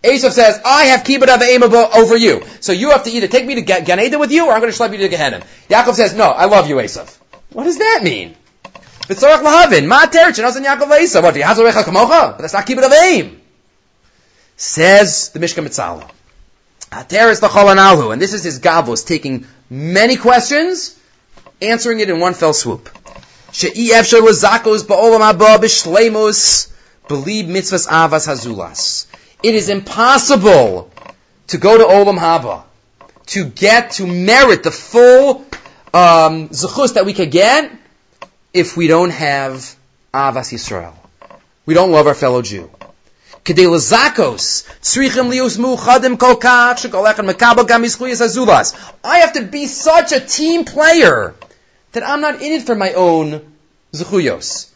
Esav says, I have kibbut of aim over you. So you have to either take me to Gan Eden with you, or I'm going to schlep you to Gehenna. Yaakov says, no, I love you, Esav. What does that mean? V'tzorach lahavin, ma terich, and Yaakov Esav. What, Yahazorecha kamocha? But that's not kibbut aim. Says the Mishkan Betzalel. Ateris the and this is his gavos, taking many questions, answering it in one fell swoop. Believe mitzvahs avas hazulas. It is impossible to go to Olam Haba, to get, to merit the full um, zechus that we could get if we don't have avas Yisrael. We don't love our fellow Jew. Kedei lezakos tzrichim lius muchadim kol kach shekolechem mekabel. I have to be such a team player that I'm not in it for my own zechuyos.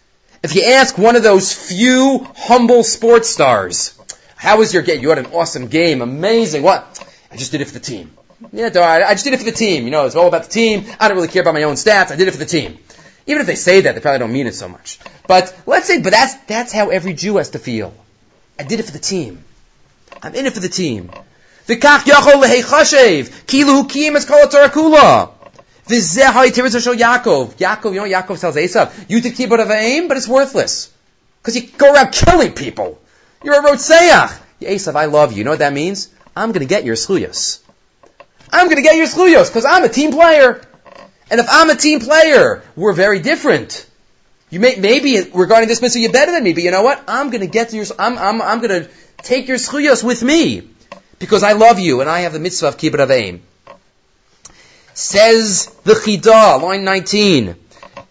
If you ask one of those few humble sports stars, how was your game? You had an awesome game, amazing. What? I just did it for the team. Yeah, I just did it for the team. You know, it's all about the team. I don't really care about my own stats. I did it for the team. Even if they say that, they probably don't mean it so much. But let's say, but that's, that's how every Jew has to feel. I did it for the team. I'm in it for the team. V'kach yachol lehechashev, kilu kiyim es kol kula. V'zeh hay tiris shel Yaakov. Yaakov, you know Yaakov tells Esav, you did kibbut of aim, but it's worthless. Because you go around killing people. You're a rotseach. Esav, I love you. You know what that means? I'm gonna get your sluyos. I'm gonna get your sluyos, because I'm a team player. And if I'm a team player, we're very different. You may, maybe regarding this mitzvah, you're better than me, but you know what? I'm gonna get your, I'm, I'm, I'm gonna take your schuyos with me. Because I love you and I have the mitzvah of kibbut aim. Says the Chidah, line 19.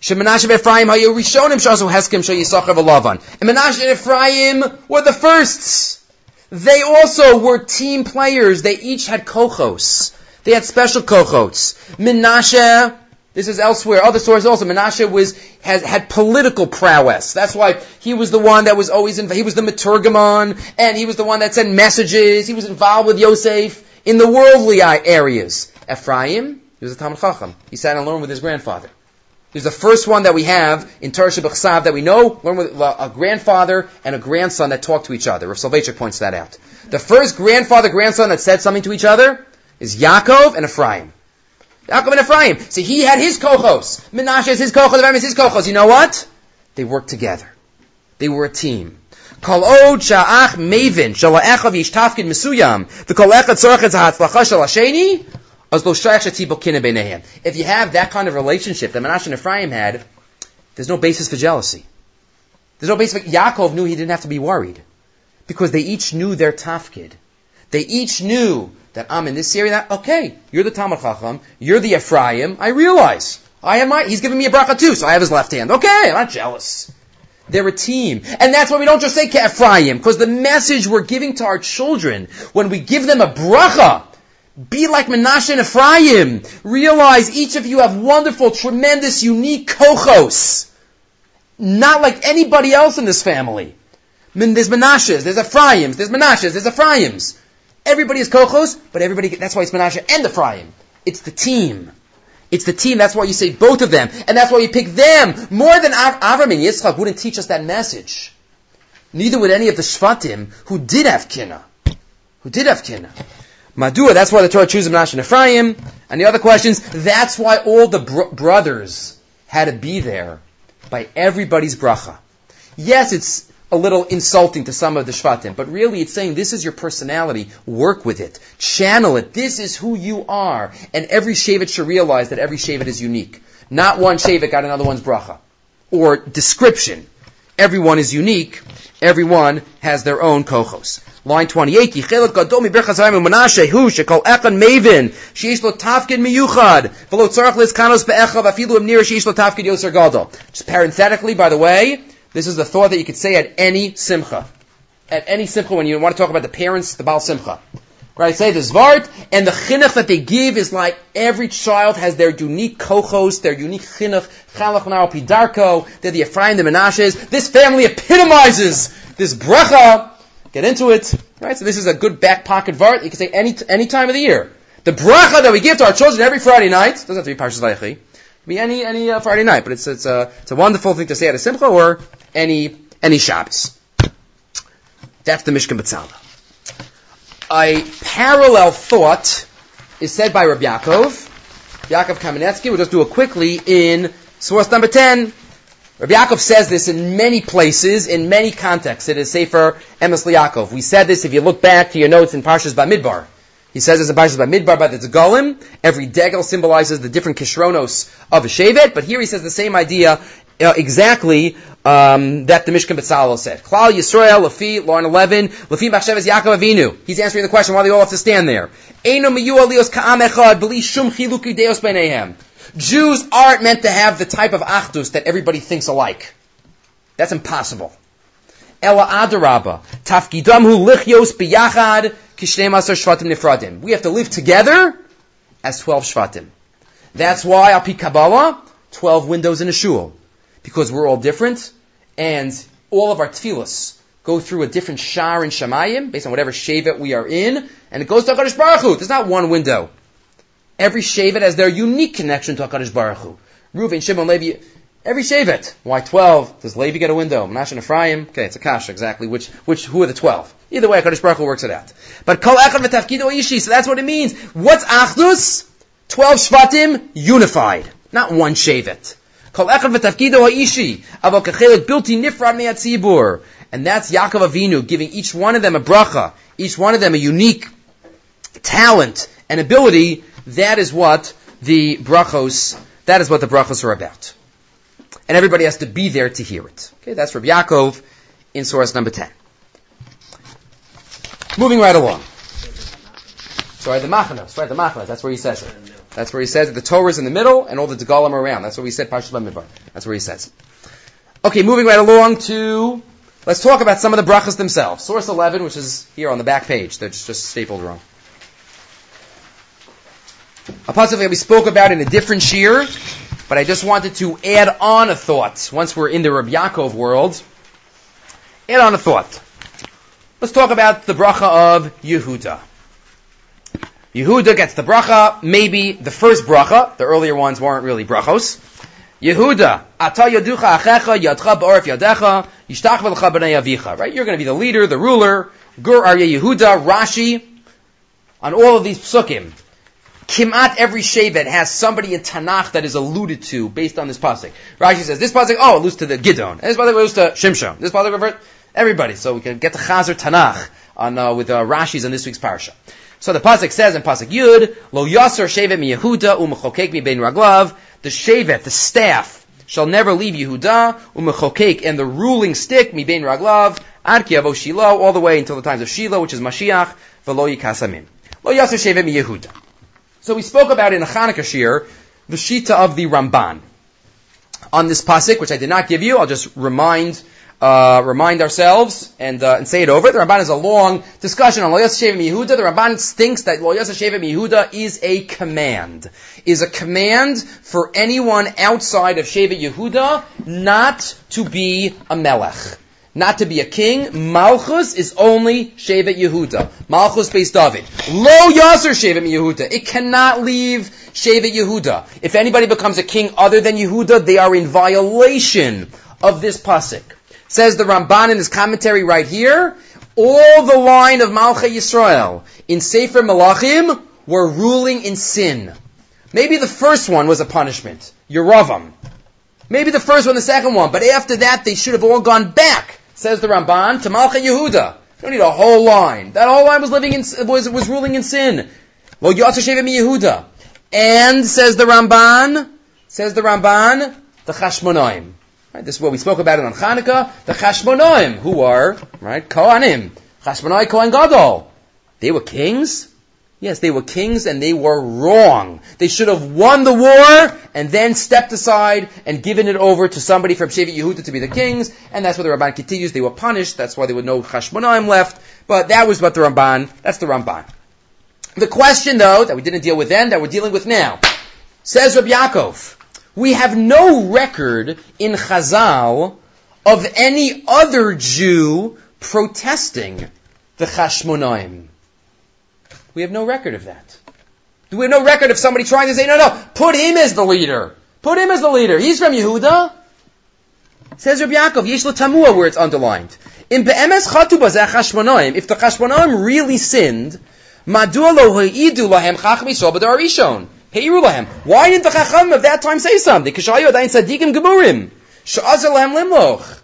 Shemenashe Ephraim hayu rishonim shasu heskim shayisachav alavan. And Menashe and Ephraim were the firsts. They also were team players. They each had kochos. They had special kochos. Menashe this is elsewhere. Other sources also. Menashe was had political prowess. That's why he was the one that was always in. He was the meturgamon, and he was the one that sent messages. He was involved with Yosef in the worldly areas. Ephraim, he was a Talmud Chacham. He sat learned with his grandfather. He's the first one that we have in Torah Shabbat that we know, learn with a grandfather and a grandson that talk to each other. Rav Soloveitchik points that out. The first grandfather-grandson that said something to each other is Yaakov and Ephraim. Yaakov and Ephraim. See, he had his kochos. Menashe is his kochos. Ephraim is his kochos. You know what? They worked together. They were a team. Kol od sha'ach mevin shala'echav yishtafkin mesuyam v'kol echad tzorchet zahatzlacha shal hasheni as lo shayach. If you have that kind of relationship that Menashe and Ephraim had, there's no basis for jealousy. There's no basis for, Yaakov knew he didn't have to be worried. Because they each knew their tafkid. They each knew that I'm in this area. That okay, you're the Talmud Chacham, you're the Ephraim. I realize I have my. He's giving me a bracha too, so I have his left hand. Okay, I'm not jealous. They're a team, and that's why we don't just say Ephraim, because the message we're giving to our children when we give them a bracha. Be like Menashe and Ephraim. Realize each of you have wonderful, tremendous, unique kochos. Not like anybody else in this family. There's Menashes, there's Ephraims, there's Menashes, there's Ephraims. Everybody is kochos, but everybody, that's why it's Menashe and Ephraim. It's the team. It's the team. That's why you say both of them. And that's why you pick them more than Av- Avram and Yitzchak wouldn't teach us that message. Neither would any of the Shvatim who did have Kina. Who did have Kina. Madua, that's why the Torah chooses Menashe and Ephraim. And the other questions, that's why all the br- brothers had to be there by everybody's bracha. Yes, it's a little insulting to some of the Shvatim, but really it's saying this is your personality, work with it, channel it, this is who you are, and every Shevet should realize that every Shevet is unique. Not one Shevet got another one's bracha. Or description. Everyone is unique, everyone has their own kochos. Line 28, Yichelot gadol mi berchas hayim u'manashe hu. Just parenthetically, by the way, this is the thought that you could say at any simcha. At any simcha when you want to talk about the parents, the Baal Simcha. Right? Say the Zvart, and the chinuch that they give is like every child has their unique kochos, their unique chinuch, chalach pidarko, they're the Ephraim, the Menashes. This family epitomizes this bracha. Get into it. Right? So this is a good back pocket vart. You can say any, any time of the year. The bracha that we give to our children every Friday night, doesn't have to be Parshas Vayechi, be any any uh, Friday night, but it's it's a it's a wonderful thing to say at a simcha or any any Shabbos. That's the Mishkan Betzalel. A parallel thought is said by Rabbi Yaakov, Yaakov Kamenetsky. We'll just do it quickly in source number ten. Rabbi Yaakov says this in many places, in many contexts. It is Sefer Emes Yaakov. We said this if you look back to your notes in Parshas Bamidbar. He says it's a by midbar by the Degalim. Every degel symbolizes the different kishronos of a shevet, but here he says the same idea uh, exactly um, that the Mishkan Betzalel said. Klal Yisrael, Lafi, line 11, Lafi Machshev Yaakov Avinu. He's answering the question why they all have to stand there. Jews aren't meant to have the type of achdus that everybody thinks alike. That's impossible. Ela adaraba, tafkidam hu biyachad kishneim asar shvatim nifradim. We have to live together as 12 shvatim. That's why, al pi Kabbalah, 12 windows in a shul because we're all different, and all of our tefillas go through a different shar and Shemayim, based on whatever shevet we are in, and it goes to HaKadosh Baruch Hu. There's not one window. Every shevet has their unique connection to HaKadosh Baruch Hu. Reuven, Shimon, Levi, Every Shevet. Why 12? Does Levi get a window? Menashe and Ephraim? Okay, it's a kasha, exactly. Which, which, who are the 12? Either way, HaKadosh Baruch Hu works it out. But Kol Echad V'Tafkido Ishi, so that's what it means. What's Achdus? 12 Shvatim, unified. Not one Shevet. Kol Echad V'Tafkido Ishi, Avo Kachelet Bilti Nifrad Me'at Tzibur. And that's Yaakov Avinu giving each one of them a bracha, each one of them a unique talent and ability. That is what the brachos, that is what the brachos are about and everybody has to be there to hear it. Okay, that's Rabbi Yaakov in source number 10. Moving right along. Sorry, the Machanos, right, the Machanos, that's where he says it. That's where he says it. The Torah is in the middle and all the Degalim are around. That's what we said, Parshas Bamidbar. That's where he says. Okay, moving right along to, let's talk about some of the brachas themselves. Source 11, which is here on the back page. That's just stapled wrong. A that we spoke about in a different shear, but I just wanted to add on a thought. Once we're in the Rabbi Yaakov world, add on a thought. Let's talk about the bracha of Yehuda. Yehuda gets the bracha, maybe the first bracha. The earlier ones weren't really brachos. Yehuda, ata yaducha achecha yadcha ba'orif yadecha yishtach v'lecha b'nei. Right? You're going to be the leader, the ruler. Gur Aryeh Yehuda, Rashi, on all of these psukim. Kimat every Shevet has somebody in Tanakh that is alluded to based on this pasuk. Rashi says this pasuk, oh, alludes to the Gidon. This pasuk alludes to Shimshon. This pasuk refers everybody. So we can get the Chazer Tanakh on uh, with uh, Rashi's on this week's parsha. So the pasuk says in pasuk Yud, Lo Yasser Shevet mi Yehuda umechokek mi ben Raglav. The Shevet, the staff, shall never leave Yehuda umechokek and the ruling stick mi ben Raglav ad Shiloh all the way until the times of Shiloh, which is Mashiach v'lo yikasamim. Lo Yasser Shevet mi Yehuda. So we spoke about in the Hanukkah Shir, the Shita of the Ramban. On this pasuk, which I did not give you, I'll just remind uh, remind ourselves and, uh, and say it over. The Ramban is a long discussion on Loyas Shevim Yehuda. The Ramban thinks that Loyas Shevim Yehuda is a command. Is a command for anyone outside of Shevet Yehuda not to be a melech not to be a king. Malchus is only Shevet Yehuda. Malchus based David. Lo Yasser Shevet Yehuda. It cannot leave Shevet Yehuda. If anybody becomes a king other than Yehuda, they are in violation of this pasuk. Says the Ramban in his commentary right here, all the line of Malcha Yisrael in Sefer Malachim were ruling in sin. Maybe the first one was a punishment, Yeravam. Maybe the first one, the second one, but after that they should have all gone back says the Ramban, to Malcha Yehuda. You don't need a whole line. That whole line was living in, was, was ruling in sin. Well, Yehuda. And, says the Ramban, says the Ramban, the Chashmonaim. Right, this is what we spoke about it on Chanukah. The Chashmonaim, who are, right, Kohanim. Chashmonai Kohen Gadol. They were kings. Yes, they were kings and they were wrong. They should have won the war and then stepped aside and given it over to somebody from Shevet Yehuda to be the kings. And that's what the Ramban continues. They were punished. That's why there were no Chashmonaim left. But that was what the Ramban, that's the Ramban. The question though, that we didn't deal with then, that we're dealing with now, says Rabbi Yaakov, we have no record in Chazal of any other Jew protesting the Chashmonaim. We have no record of that. Do We have no record of somebody trying to say, no, no, put him as the leader. Put him as the leader. He's from Yehuda. Says Rabbi Yaakov, Yesh Tamua, where it's underlined. In Be'emes Chatuba Chashmonaim, if the Chashmonaim really sinned, Madua lo lahem chachmi soba darishon. Heiru lahem. Why didn't the Chacham of that time say something? Kishayu adayin sadikim gemurim. Sha'azar lahem limloch.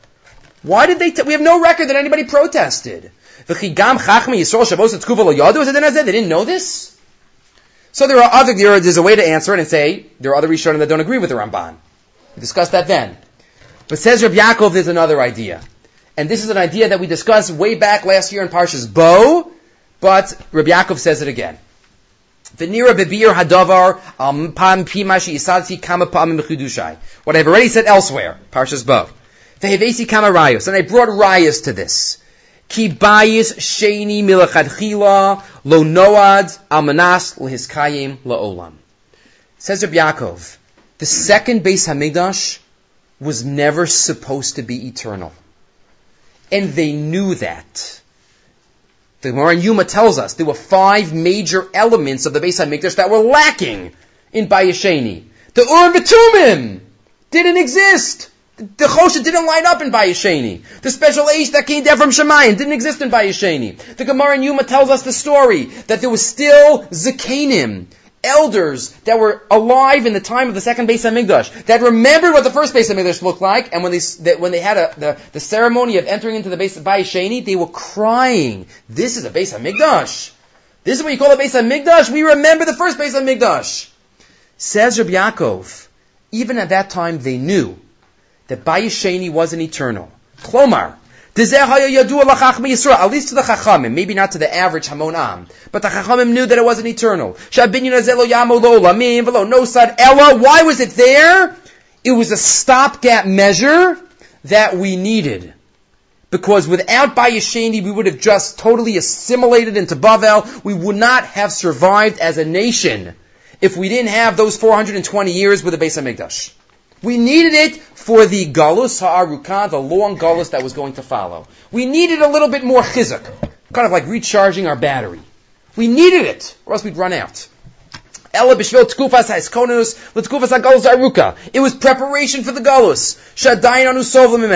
Why did they, t- we have no record that anybody protested. V'chigam chachmi Yisrael shavos etkuva lo yadu They didn't know this. So there are other there, there's a way to answer it and say there are other Rishonim that don't agree with the Ramban. We discussed that then. But says Rabbi Yaakov, there's another idea, and this is an idea that we discussed way back last year in Parshas Bo, but Rabbi Yaakov says it again. Mechudushai. Um, what I've already said elsewhere, Parshas Bo. And I brought rayos to this. Ki bayis sheni milachadchila lo noad almanas lehiskayim laolam. Says Rabbi Yaakov, the second base Hamikdash was never supposed to be eternal. And they knew that. The Gemara in Yuma tells us there were five major elements of the Beis Hamikdash that were lacking in Bayesheni. The Urim V'Tumim, didn't exist. The choshet didn't line up in Bayesheni. The special age that came down from Shemayim didn't exist in Bayesheni. The Gemara in Yuma tells us the story that there was still Zakanim, elders that were alive in the time of the second Beis Hamikdash that remembered what the first Beis Hamikdash looked like, and when they that when they had a, the the ceremony of entering into the Beis Bayesheni, they were crying. This is a Beis Hamikdash. This is what you call a Beis Hamikdash. We remember the first Beis Hamikdash. Says Rabbi Yaakov. Even at that time, they knew that Bayesheni wasn't eternal. Klomar, at least to the Chachamim, maybe not to the average Hamonam, but the Chachamim knew that it wasn't eternal. No sad Ella. Why was it there? It was a stopgap measure that we needed. Because without Bayesheni, we would have just totally assimilated into Bavel. We would not have survived as a nation if we didn't have those 420 years with the Beis HaMikdash. We needed it for the galus ha'arukah, the long galus that was going to follow. We needed a little bit more chizuk, kind of like recharging our battery. We needed it, or else we'd run out. It was preparation for the galus.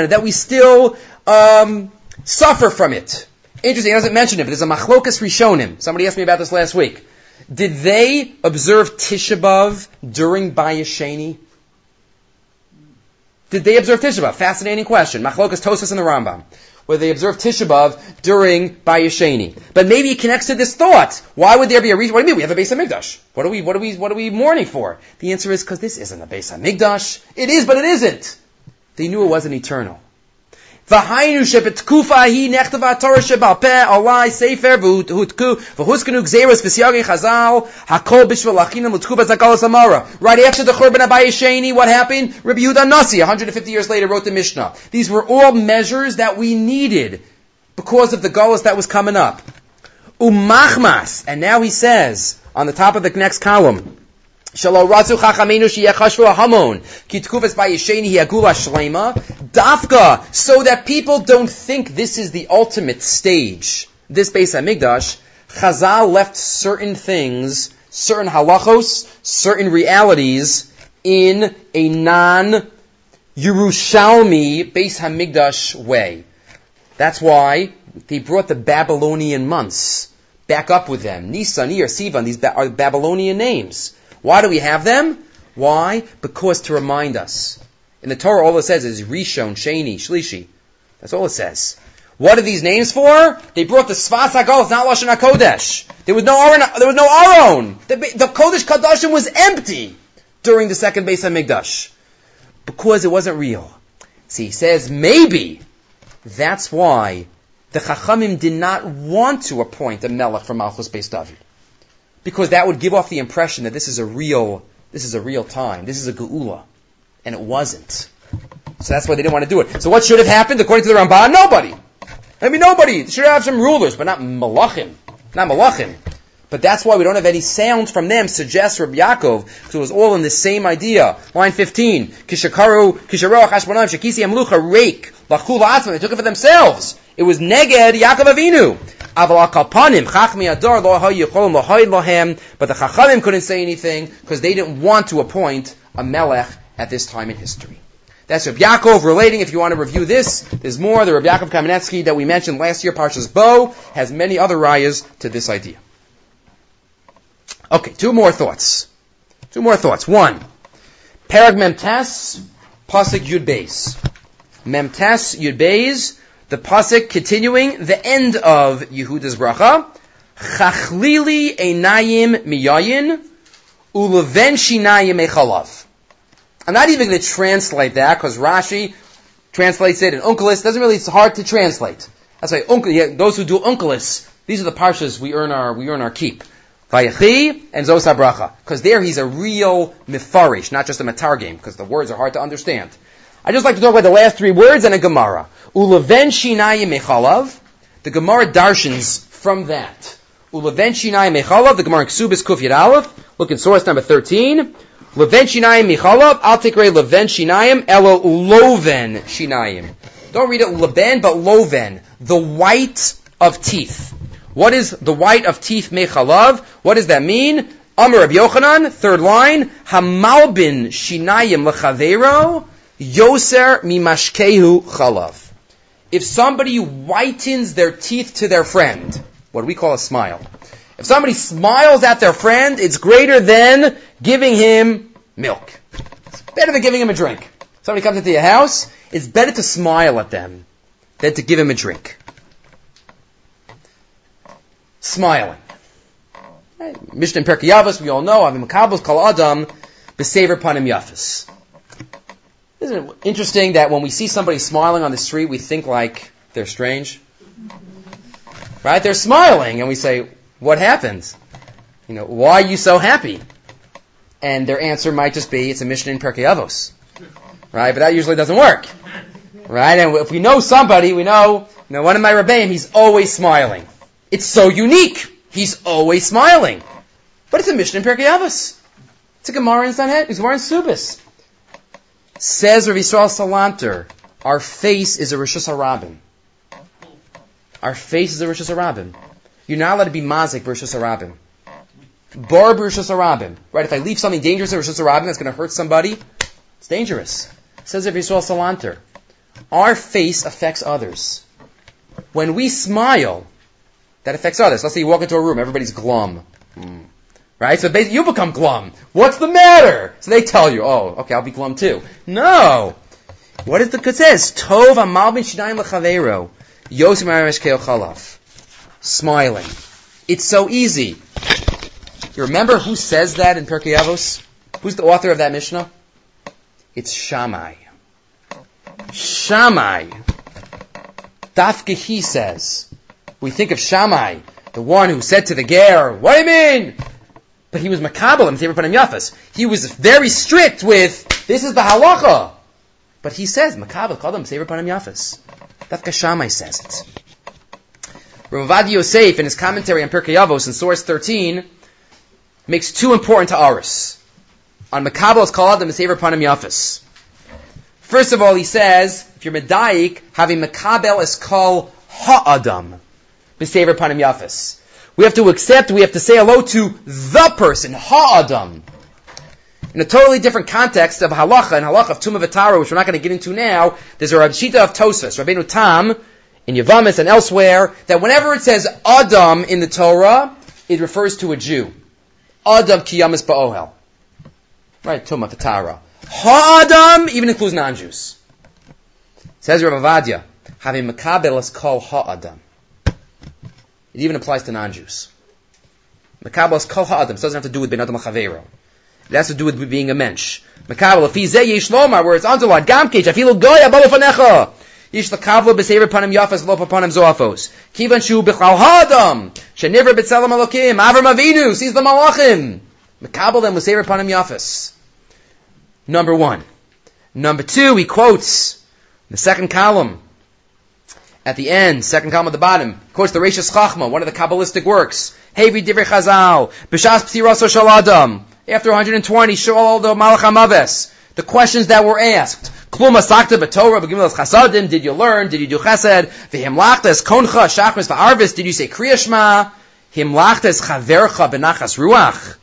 That we still um, suffer from it. Interesting, he doesn't mention it, but there's a machlokas rishonim. Somebody asked me about this last week. Did they observe Tisha B'Av during Bayesheni? Did they observe Tisha B'Av? Fascinating question. Machlokas Tosas and the Rambam. Whether they observed Tisha B'Av during Bayesheni. But maybe it connects to this thought. Why would there be a reason? What do you mean? We have a Beis HaMikdash. What are we, what are we, what are we mourning for? The answer is because this isn't a Beis HaMikdash. It is, but it isn't. They knew it wasn't eternal. V'hainu shebetkufa hi nechtava Torah shebal peh alai sefer v'hutku v'huskenu gzeros v'siyagi chazal hakol bishvel achinam l'tku b'zakalas amara. Right after the Churban Abayesheni, what happened? Rabbi Yehuda Nasi, 150 years later, wrote the Mishnah. These were all measures that we needed because of the galus that was coming up. Umachmas, and now he says on the top of the next column. Razu chachamenu bayesheni hiagula dafka so that people don't think this is the ultimate stage. This Beis Hamikdash, Chazal left certain things, certain halachos, certain realities in a non Yerushalmi Beis Hamikdash way. That's why they brought the Babylonian months back up with them. Nisan, Iyar, Sivan, these are Babylonian names. Why do we have them? Why? Because to remind us. In the Torah, all it says is Rishon, Sheni, Shlishi. That's all it says. What are these names for? They brought the Sfas HaGol, not Lashon HaKodesh. There was no Aron, there was no Aron. The, the Kodesh Kadashim was empty during the second Beis HaMikdash. Because it wasn't real. See, he says maybe that's why the Chachamim did not want to appoint a Melech from Malchus Beis David because that would give off the impression that this is a real, this is a real time. This is a geula. And it wasn't. So that's why they didn't want to do it. So what should have happened according to the Ramban? Nobody. I mean, nobody. should have some rulers, but not malachim. Not malachim. But that's why we don't have any sound from them, suggests Rabbi Yaakov, because it was all in the same idea. Line 15. Kishakaru, kisharoach hashmonam, shekisi amlucha reik, lachul. They took it for themselves. It was neged Yaakov Avinu. But the chachamim couldn't say anything because they didn't want to appoint a melech at this time in history. That's Rabbi Yaakov relating. If you want to review this, there's more. The Rabbi Yaakov Kamenetsky that we mentioned last year, Parshas Bo, has many other rayas to this idea. Okay, two more thoughts. Two more thoughts. One, Parag Memtes, Pasik Yud Beis. Memtes Yud Beis, the pasuk continuing the end of Yehuda's bracha. Chachlili einayim miyayin uleven shinayim echalav. I'm not even going to translate that because Rashi translates it and Unkelis. Doesn't really, it's hard to translate. That's why uncle, yeah, those who do Unkelis, these are the parshas we earn our, we earn our keep. Vayechi and Zos HaBracha. Because there he's a real mifarish, not just a matar game, because the words are hard to understand. I just like to talk about the last three words and a Gemara. Ulaven shinayim mechalav. The Gemara darshans from that. Ulaven shinayim mechalav. The Gemara Ksubis Kuf Aleph. Look at source number 13. Leven shinayim mechalav. I'll take away leven shinayim. Elo loven shinayim. Don't read it leben, but loven. The white of teeth. What is the white of teeth mechalav? What does that mean? Amar Rabbi Yochanan, third line, Hamalbin shinayim lechavero, yoser mimashkehu chalav. If somebody whitens their teeth to their friend, what we call a smile. If somebody smiles at their friend, it's greater than giving him milk. It's better than giving him a drink. Somebody comes into your house, it's better to smile at them than to give him a drink. Smiling. Mishnah Pirkei we all know, Avim Makabos Kal Adam, Besaver Panim Yafis. Isn't it interesting that when we see somebody smiling on the street, we think like they're strange? Right? They're smiling, and we say, what happened? You know, why are you so happy? And their answer might just be, it's a mission in Pirkei Avos. Right? But that usually doesn't work. Right? And if we know somebody, we know, you know, one of my Rebbeim, he's always smiling. It's so unique. He's always smiling. But it's a mission in Pirkei Avos. It's a Gemara in Sanhedrin. It's a Gemara in Subis. Says Rav Yisrael Salanter, our face is a Rishus Harabim. Our face is a Rishus Harabim. You're not allowed to be mazik Rishus Harabim. Bar Rishus Harabim. Right? If I leave something dangerous in Rishus Harabim that's going to hurt somebody, it's dangerous. Says Rav Yisrael Salanter, our face affects others. When we smile, that affects others. Let's say you walk into a room, everybody's glum. Mm. Right? So basically you become glum. What's the matter? So they tell you, oh, okay, I'll be glum too. No! What is the good says? Tov amal bin shinayim lechavero. Yosim chalaf. Smiling. It's so easy. You remember who says that in Pirkei Avos? Who's the author of that Mishnah? It's Shammai. Shammai. Dafke he says, we think of Shammai, the one who said to the Ger, what do you mean? But he was makabel and Panim Yafas. He was very strict with, this is the halacha. But he says, makabel, call them Panim Yafas. Dafka Shammai says it. Rav Yosef, in his commentary on Pirkei Avos in source 13, makes two important ta'aris. On Makabel's call them Panim Yafas. First of all, he says, if you're Medaik, having Makabel is called Ha'adam. B'sever panim yafis. We have to accept, we have to say hello to the person, ha'adam. In a totally different context of halacha and halacha of Tumah V'Tara, which we're not going to get into now, there's a Rabshita of Tosfos, Rabbeinu Tam, in Yavamis and elsewhere, that whenever it says Adam in the Torah, it refers to a Jew. Adam kiyamis ba'ohel. Right, Tumah V'Tara. Ha'adam even includes non-Jews. Says Rav Avadia, having makabel is called ha'adam. It even applies to non-Jews. Makabel kol ha'adam. It doesn't have to do with ben adam chavero. It has to do with being a mensch. Makabel afi ze yesh lomar, where it's underlined, gam kech, afilu goy abalo fanecha. Yish l'kavlo b'sever panim yafas lo panim zoafos. Kivan shu b'chal ha'adam. Sheniver b'tzelam alokim. Avram Avinu sees the malachim. Makabel them b'sever panim yafas. Number one. Number two, he quotes the second column at the end, second column at the bottom, quotes the Rishas Chachma, one of the Kabbalistic works. Hevi Divrei Chazal, B'shas Psiraso Shaladam. After 120, Shalal do Malach Hamaves. The questions that were asked. Kluma Sakta B'Torah B'Gimel Chasadim. Did you learn? Did you do Chesed? V'Himlachtes Koncha Shachris V'Arvis. Did you say Kriyashma? Himlachtes Chavercha B'Nachas Ruach.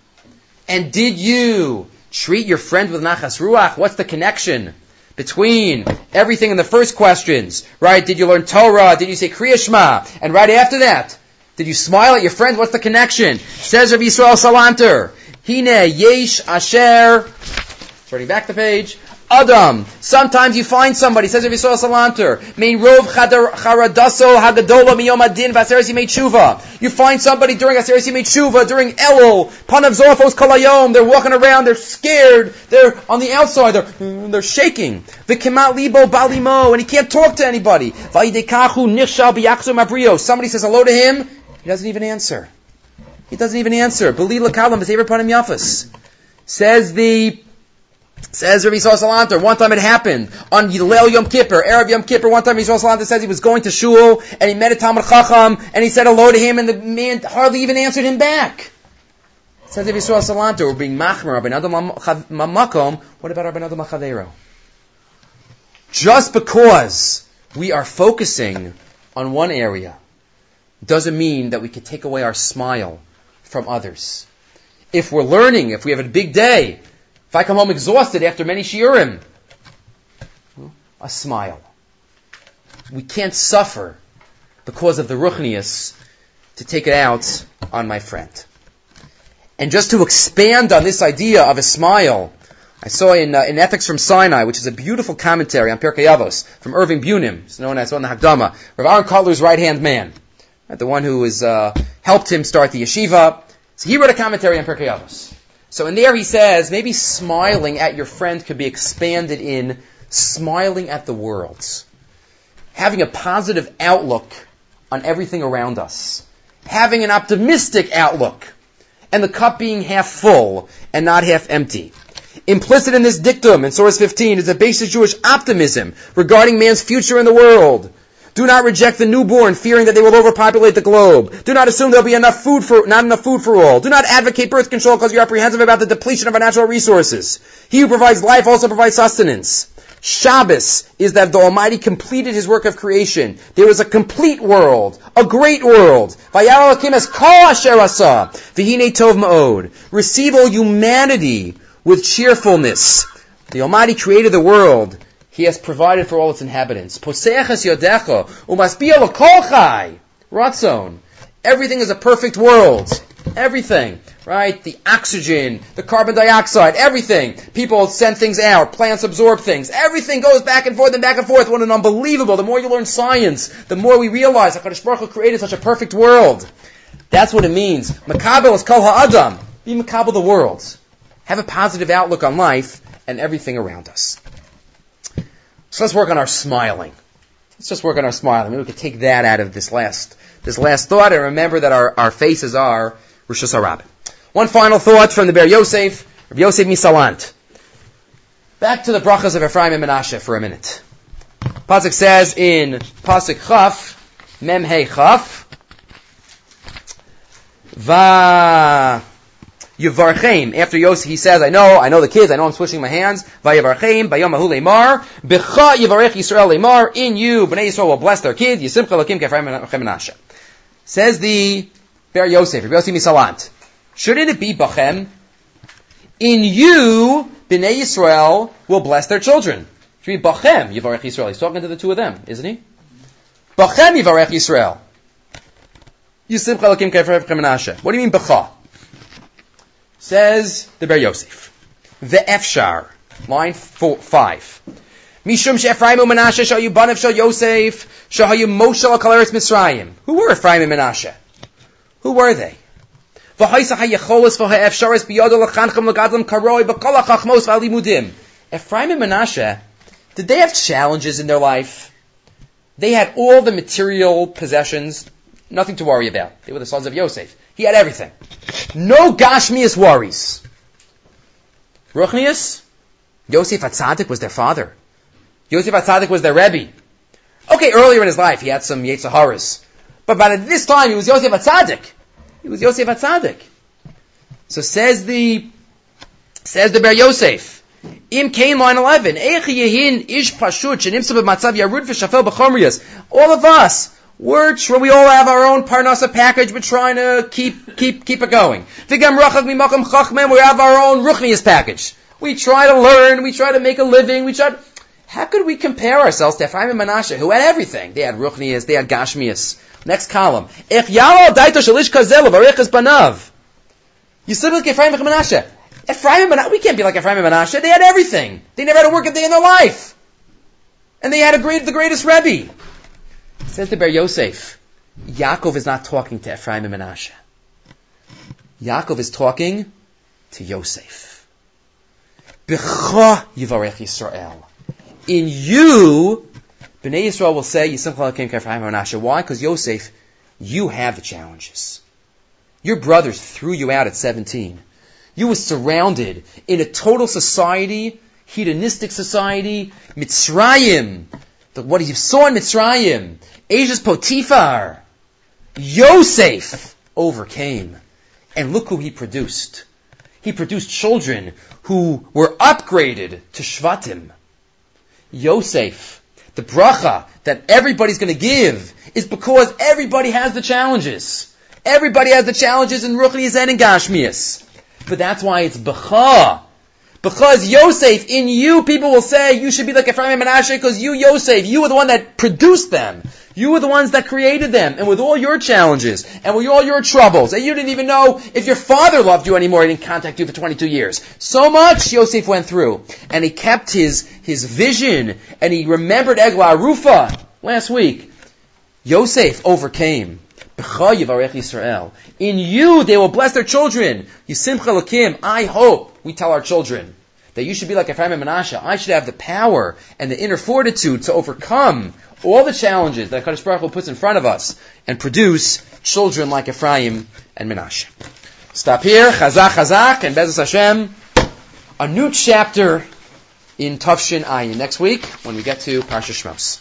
And did you treat your friend with Nachas Ruach? What's the connection? Between everything in the first questions, right? Did you learn Torah? Did you say Kriyashma? And right after that, did you smile at your friends? What's the connection? Says Rabbi Yisrael Salanter, Hine yesh asher, turning back the page, Adam. Sometimes you find somebody, says Rabbi Yisrael Salanter, Mein rov charadaso hagadola miyom adin v'aseres yimei tshuva. You find somebody during aseres yimei tshuva, during Elul, panav zorfos kolayom, they're walking around, they're scared, they're on the outside, they're, they're shaking. V'kemat libo balimo, and he can't talk to anybody. V'ayidekachu nichshal b'yachzum abrio. Somebody says hello to him, he doesn't even answer. He doesn't even answer. Beli lakalam v'sever panim yafas. Says the Says Rabbi Yisrael Salanter, one time it happened on Yilel Yom Kippur, Arab Yom Kippur, one time Yisrael Salanter says he was going to shul, and he met a Talmud Chacham, and he said hello to him, and the man hardly even answered him back. Says Rabbi Yisrael Salanter, we're being machmer, Rabbi Adam Makom, what about Rabbi Adam Machavero? Just because we are focusing on one area, doesn't mean that we can take away our smile from others. if we're learning, if we have a big day, if I come home exhausted after many shiurim, a smile. We can't suffer because of the ruchnius to take it out on my friend. And just to expand on this idea of a smile, I saw in, uh, in Ethics from Sinai, which is a beautiful commentary on Pirkei Avos from Irving Bunim, known as one of the Hagdama, Rav Aaron Kotler's right hand man, right, the one who was, uh, helped him start the yeshiva. So he wrote a commentary on Pirkei Avos. So in there he says maybe smiling at your friend could be expanded in smiling at the world, having a positive outlook on everything around us, having an optimistic outlook, and the cup being half full and not half empty. Implicit in this dictum in source 15 is a basic Jewish optimism regarding man's future in the world. Do not reject the newborn, fearing that they will overpopulate the globe. Do not assume there'll be enough food for, not enough food for all. Do not advocate birth control because you're apprehensive about the depletion of our natural resources. He who provides life also provides sustenance. Shabbos is that the Almighty completed His work of creation. There is a complete world, a great world. Receive all humanity with cheerfulness. The Almighty created the world. He has provided for all its inhabitants. Ratzon. Everything is a perfect world. Everything. Right? The oxygen, the carbon dioxide, everything. People send things out. Plants absorb things. Everything goes back and forth and back and forth. What an unbelievable. The more you learn science, the more we realize HaKadosh Baruch Hu created such a perfect world. That's what it means. Makabel is kol ha'adam. Be makabel the world. Have a positive outlook on life and everything around us. So let's work on our smiling. Let's just work on our smiling. Maybe we could take that out of this last, this last thought and remember that our, our faces are Rosh Hashanah. One final thought from the Ber Yosef, Rabbi Yosef Misalant. Back to the brachas of Ephraim and Menashe for a minute. Pasuk says in Pasuk Chaf, Mem Hey Chaf, Va Yivarchem. After Yosef, he says, I know, I know the kids, I know I'm swishing my hands. Vayivarchem, Bayomahu Lemar, Becha Yivarech Yisrael Lemar, in you, Bnei Yisrael will bless their kids, Yisimcha Lakim Kefraim Menashe. Says the Ber Yosef, Rabbi Yosef Misalant. Shouldn't it be Bachem? In you, Bnei Yisrael will bless their children. Should be Bachem Yivarech Yisrael. He's talking to the two of them, isn't he? Bachem Yivarech Yisrael. What do you mean Bacha? Says the Ber Yosef. The Efshar, line four, five. Mishum she'Ephraim Menashe shall you banav shall Yosef shall Moshe al Kaleris Mitzrayim. Who were Ephraim and Menashe? Who were they? V'haisa hayecholos v'ha'efsharis biyado l'chanchem l'gadlam karoi b'kol ha'chachmos v'alimudim. Ephraim and Menashe, did they have challenges in their life? They had all the material possessions, nothing to worry about. They were the sons of Yosef. He had everything. No Gashmias worries. Ruchnius, Yosef Atzadik was their father. Yosef Atzadik was their Rebbe. Okay, earlier in his life he had some Yetzaharas. But by this time he was Yosef Atzadik. He was Yosef Atzadik. So says the, says the Ber Yosef, Im Kain line 11, Eich Yehin Ish Pashut Shenimsa B'matzav Yarud V'Shafel. All of us, we're tr- we all have our own parnasa package. We're trying to keep keep keep it going. We have our own ruchnias package. We try to learn. We try to make a living. We try. To, how could we compare ourselves to Ephraim and Menashe, who had everything? They had ruchnias. They had gashmias. Next column. You still like Ephraim and Menashe. Ephraim and. We can't be like Ephraim and Menashe. They had everything. They never had to work a day in their life. And they had a great, the greatest Rebbe. Says the Ber Yosef, Yaakov is not talking to Ephraim and Menashe. Yaakov is talking to Yosef. B'cha yivarech Yisrael. In you, Bnei Yisrael will say, Yisim Chalakim and Menashe. Why? Because Yosef, you have the challenges. Your brothers threw you out at 17. You were surrounded in a total society, hedonistic society, Mitzrayim, the, what you saw in Mitzrayim, Eishes Potiphar, Yosef overcame. And look who he produced. He produced children who were upgraded to Shvatim. Yosef, the bracha that everybody's going to give is because everybody has the challenges. Everybody has the challenges in Ruchnias and in Gashmias. But that's why it's B'cha. Because Yosef, in you, people will say you should be like Ephraim and Menashe because you, Yosef, you were the one that produced them. You were the ones that created them. And with all your challenges, and with all your troubles, and you didn't even know if your father loved you anymore, he didn't contact you for 22 years. So much Yosef went through. And he kept his, his vision, and he remembered Eglah Rufa last week. Yosef overcame. In you, they will bless their children. Yesimcha Elokim, I hope, we tell our children, that you should be like Ephraim and Menashe. I should have the power and the inner fortitude to overcome all the challenges that Kadosh Baruch Hu puts in front of us and produce children like Ephraim and Menashe. Stop here, Chazak Chazak, and B'ezras Hashem, a new chapter in Tufshin Ayin next week when we get to Parsha Shmos.